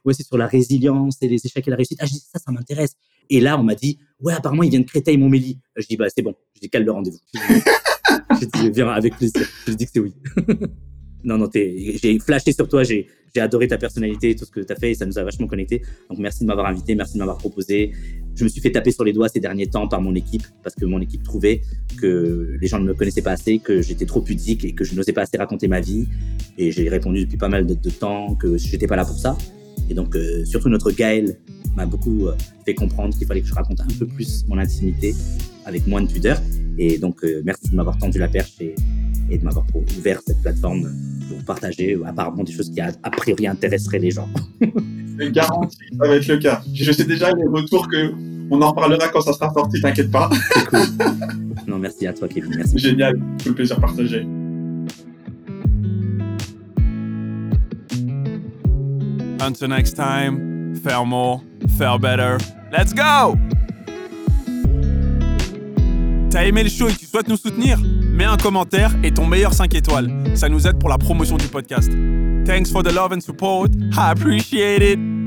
Ouais, c'est sur la résilience et les échecs et la réussite. Ah, je dis Ça, ça m'intéresse. Et là, on m'a dit Ouais, apparemment, il vient de Créteil-Montmélie. Je dis Bah, c'est bon. Je dis Quel le rendez-vous. J'ai dit Viens avec plaisir. Je dis que c'est oui. non, non, j'ai flashé sur toi, j'ai adoré ta personnalité, tout ce que tu as fait, et ça nous a vachement connecté. Donc merci de m'avoir invité, merci de m'avoir proposé. Je me suis fait taper sur les doigts ces derniers temps par mon équipe, parce que mon équipe trouvait que les gens ne me connaissaient pas assez, que j'étais trop pudique et que je n'osais pas assez raconter ma vie. Et j'ai répondu depuis pas mal de, temps que j'étais pas là pour ça. Et donc, euh, surtout notre Gaël m'a beaucoup euh, fait comprendre qu'il fallait que je raconte un peu plus mon intimité avec moins de pudeur. Et donc, euh, merci de m'avoir tendu la perche et, et de m'avoir ouvert cette plateforme pour partager apparemment des choses qui a, priori intéresseraient les gens. C'est garanti, ça va être le cas. Je sais déjà les retours que on en reparlera quand ça sera sorti, t'inquiète pas. C'est cool. Non, merci à toi, Kevin. Merci. Génial, tout le plaisir partagé. Until next time, faire more, faire better. Let's go! T'as aimé le show et tu souhaites nous soutenir? Mets un commentaire et ton meilleur 5 étoiles. Ça nous aide pour la promotion du podcast. Thanks for the love and support. I appreciate it.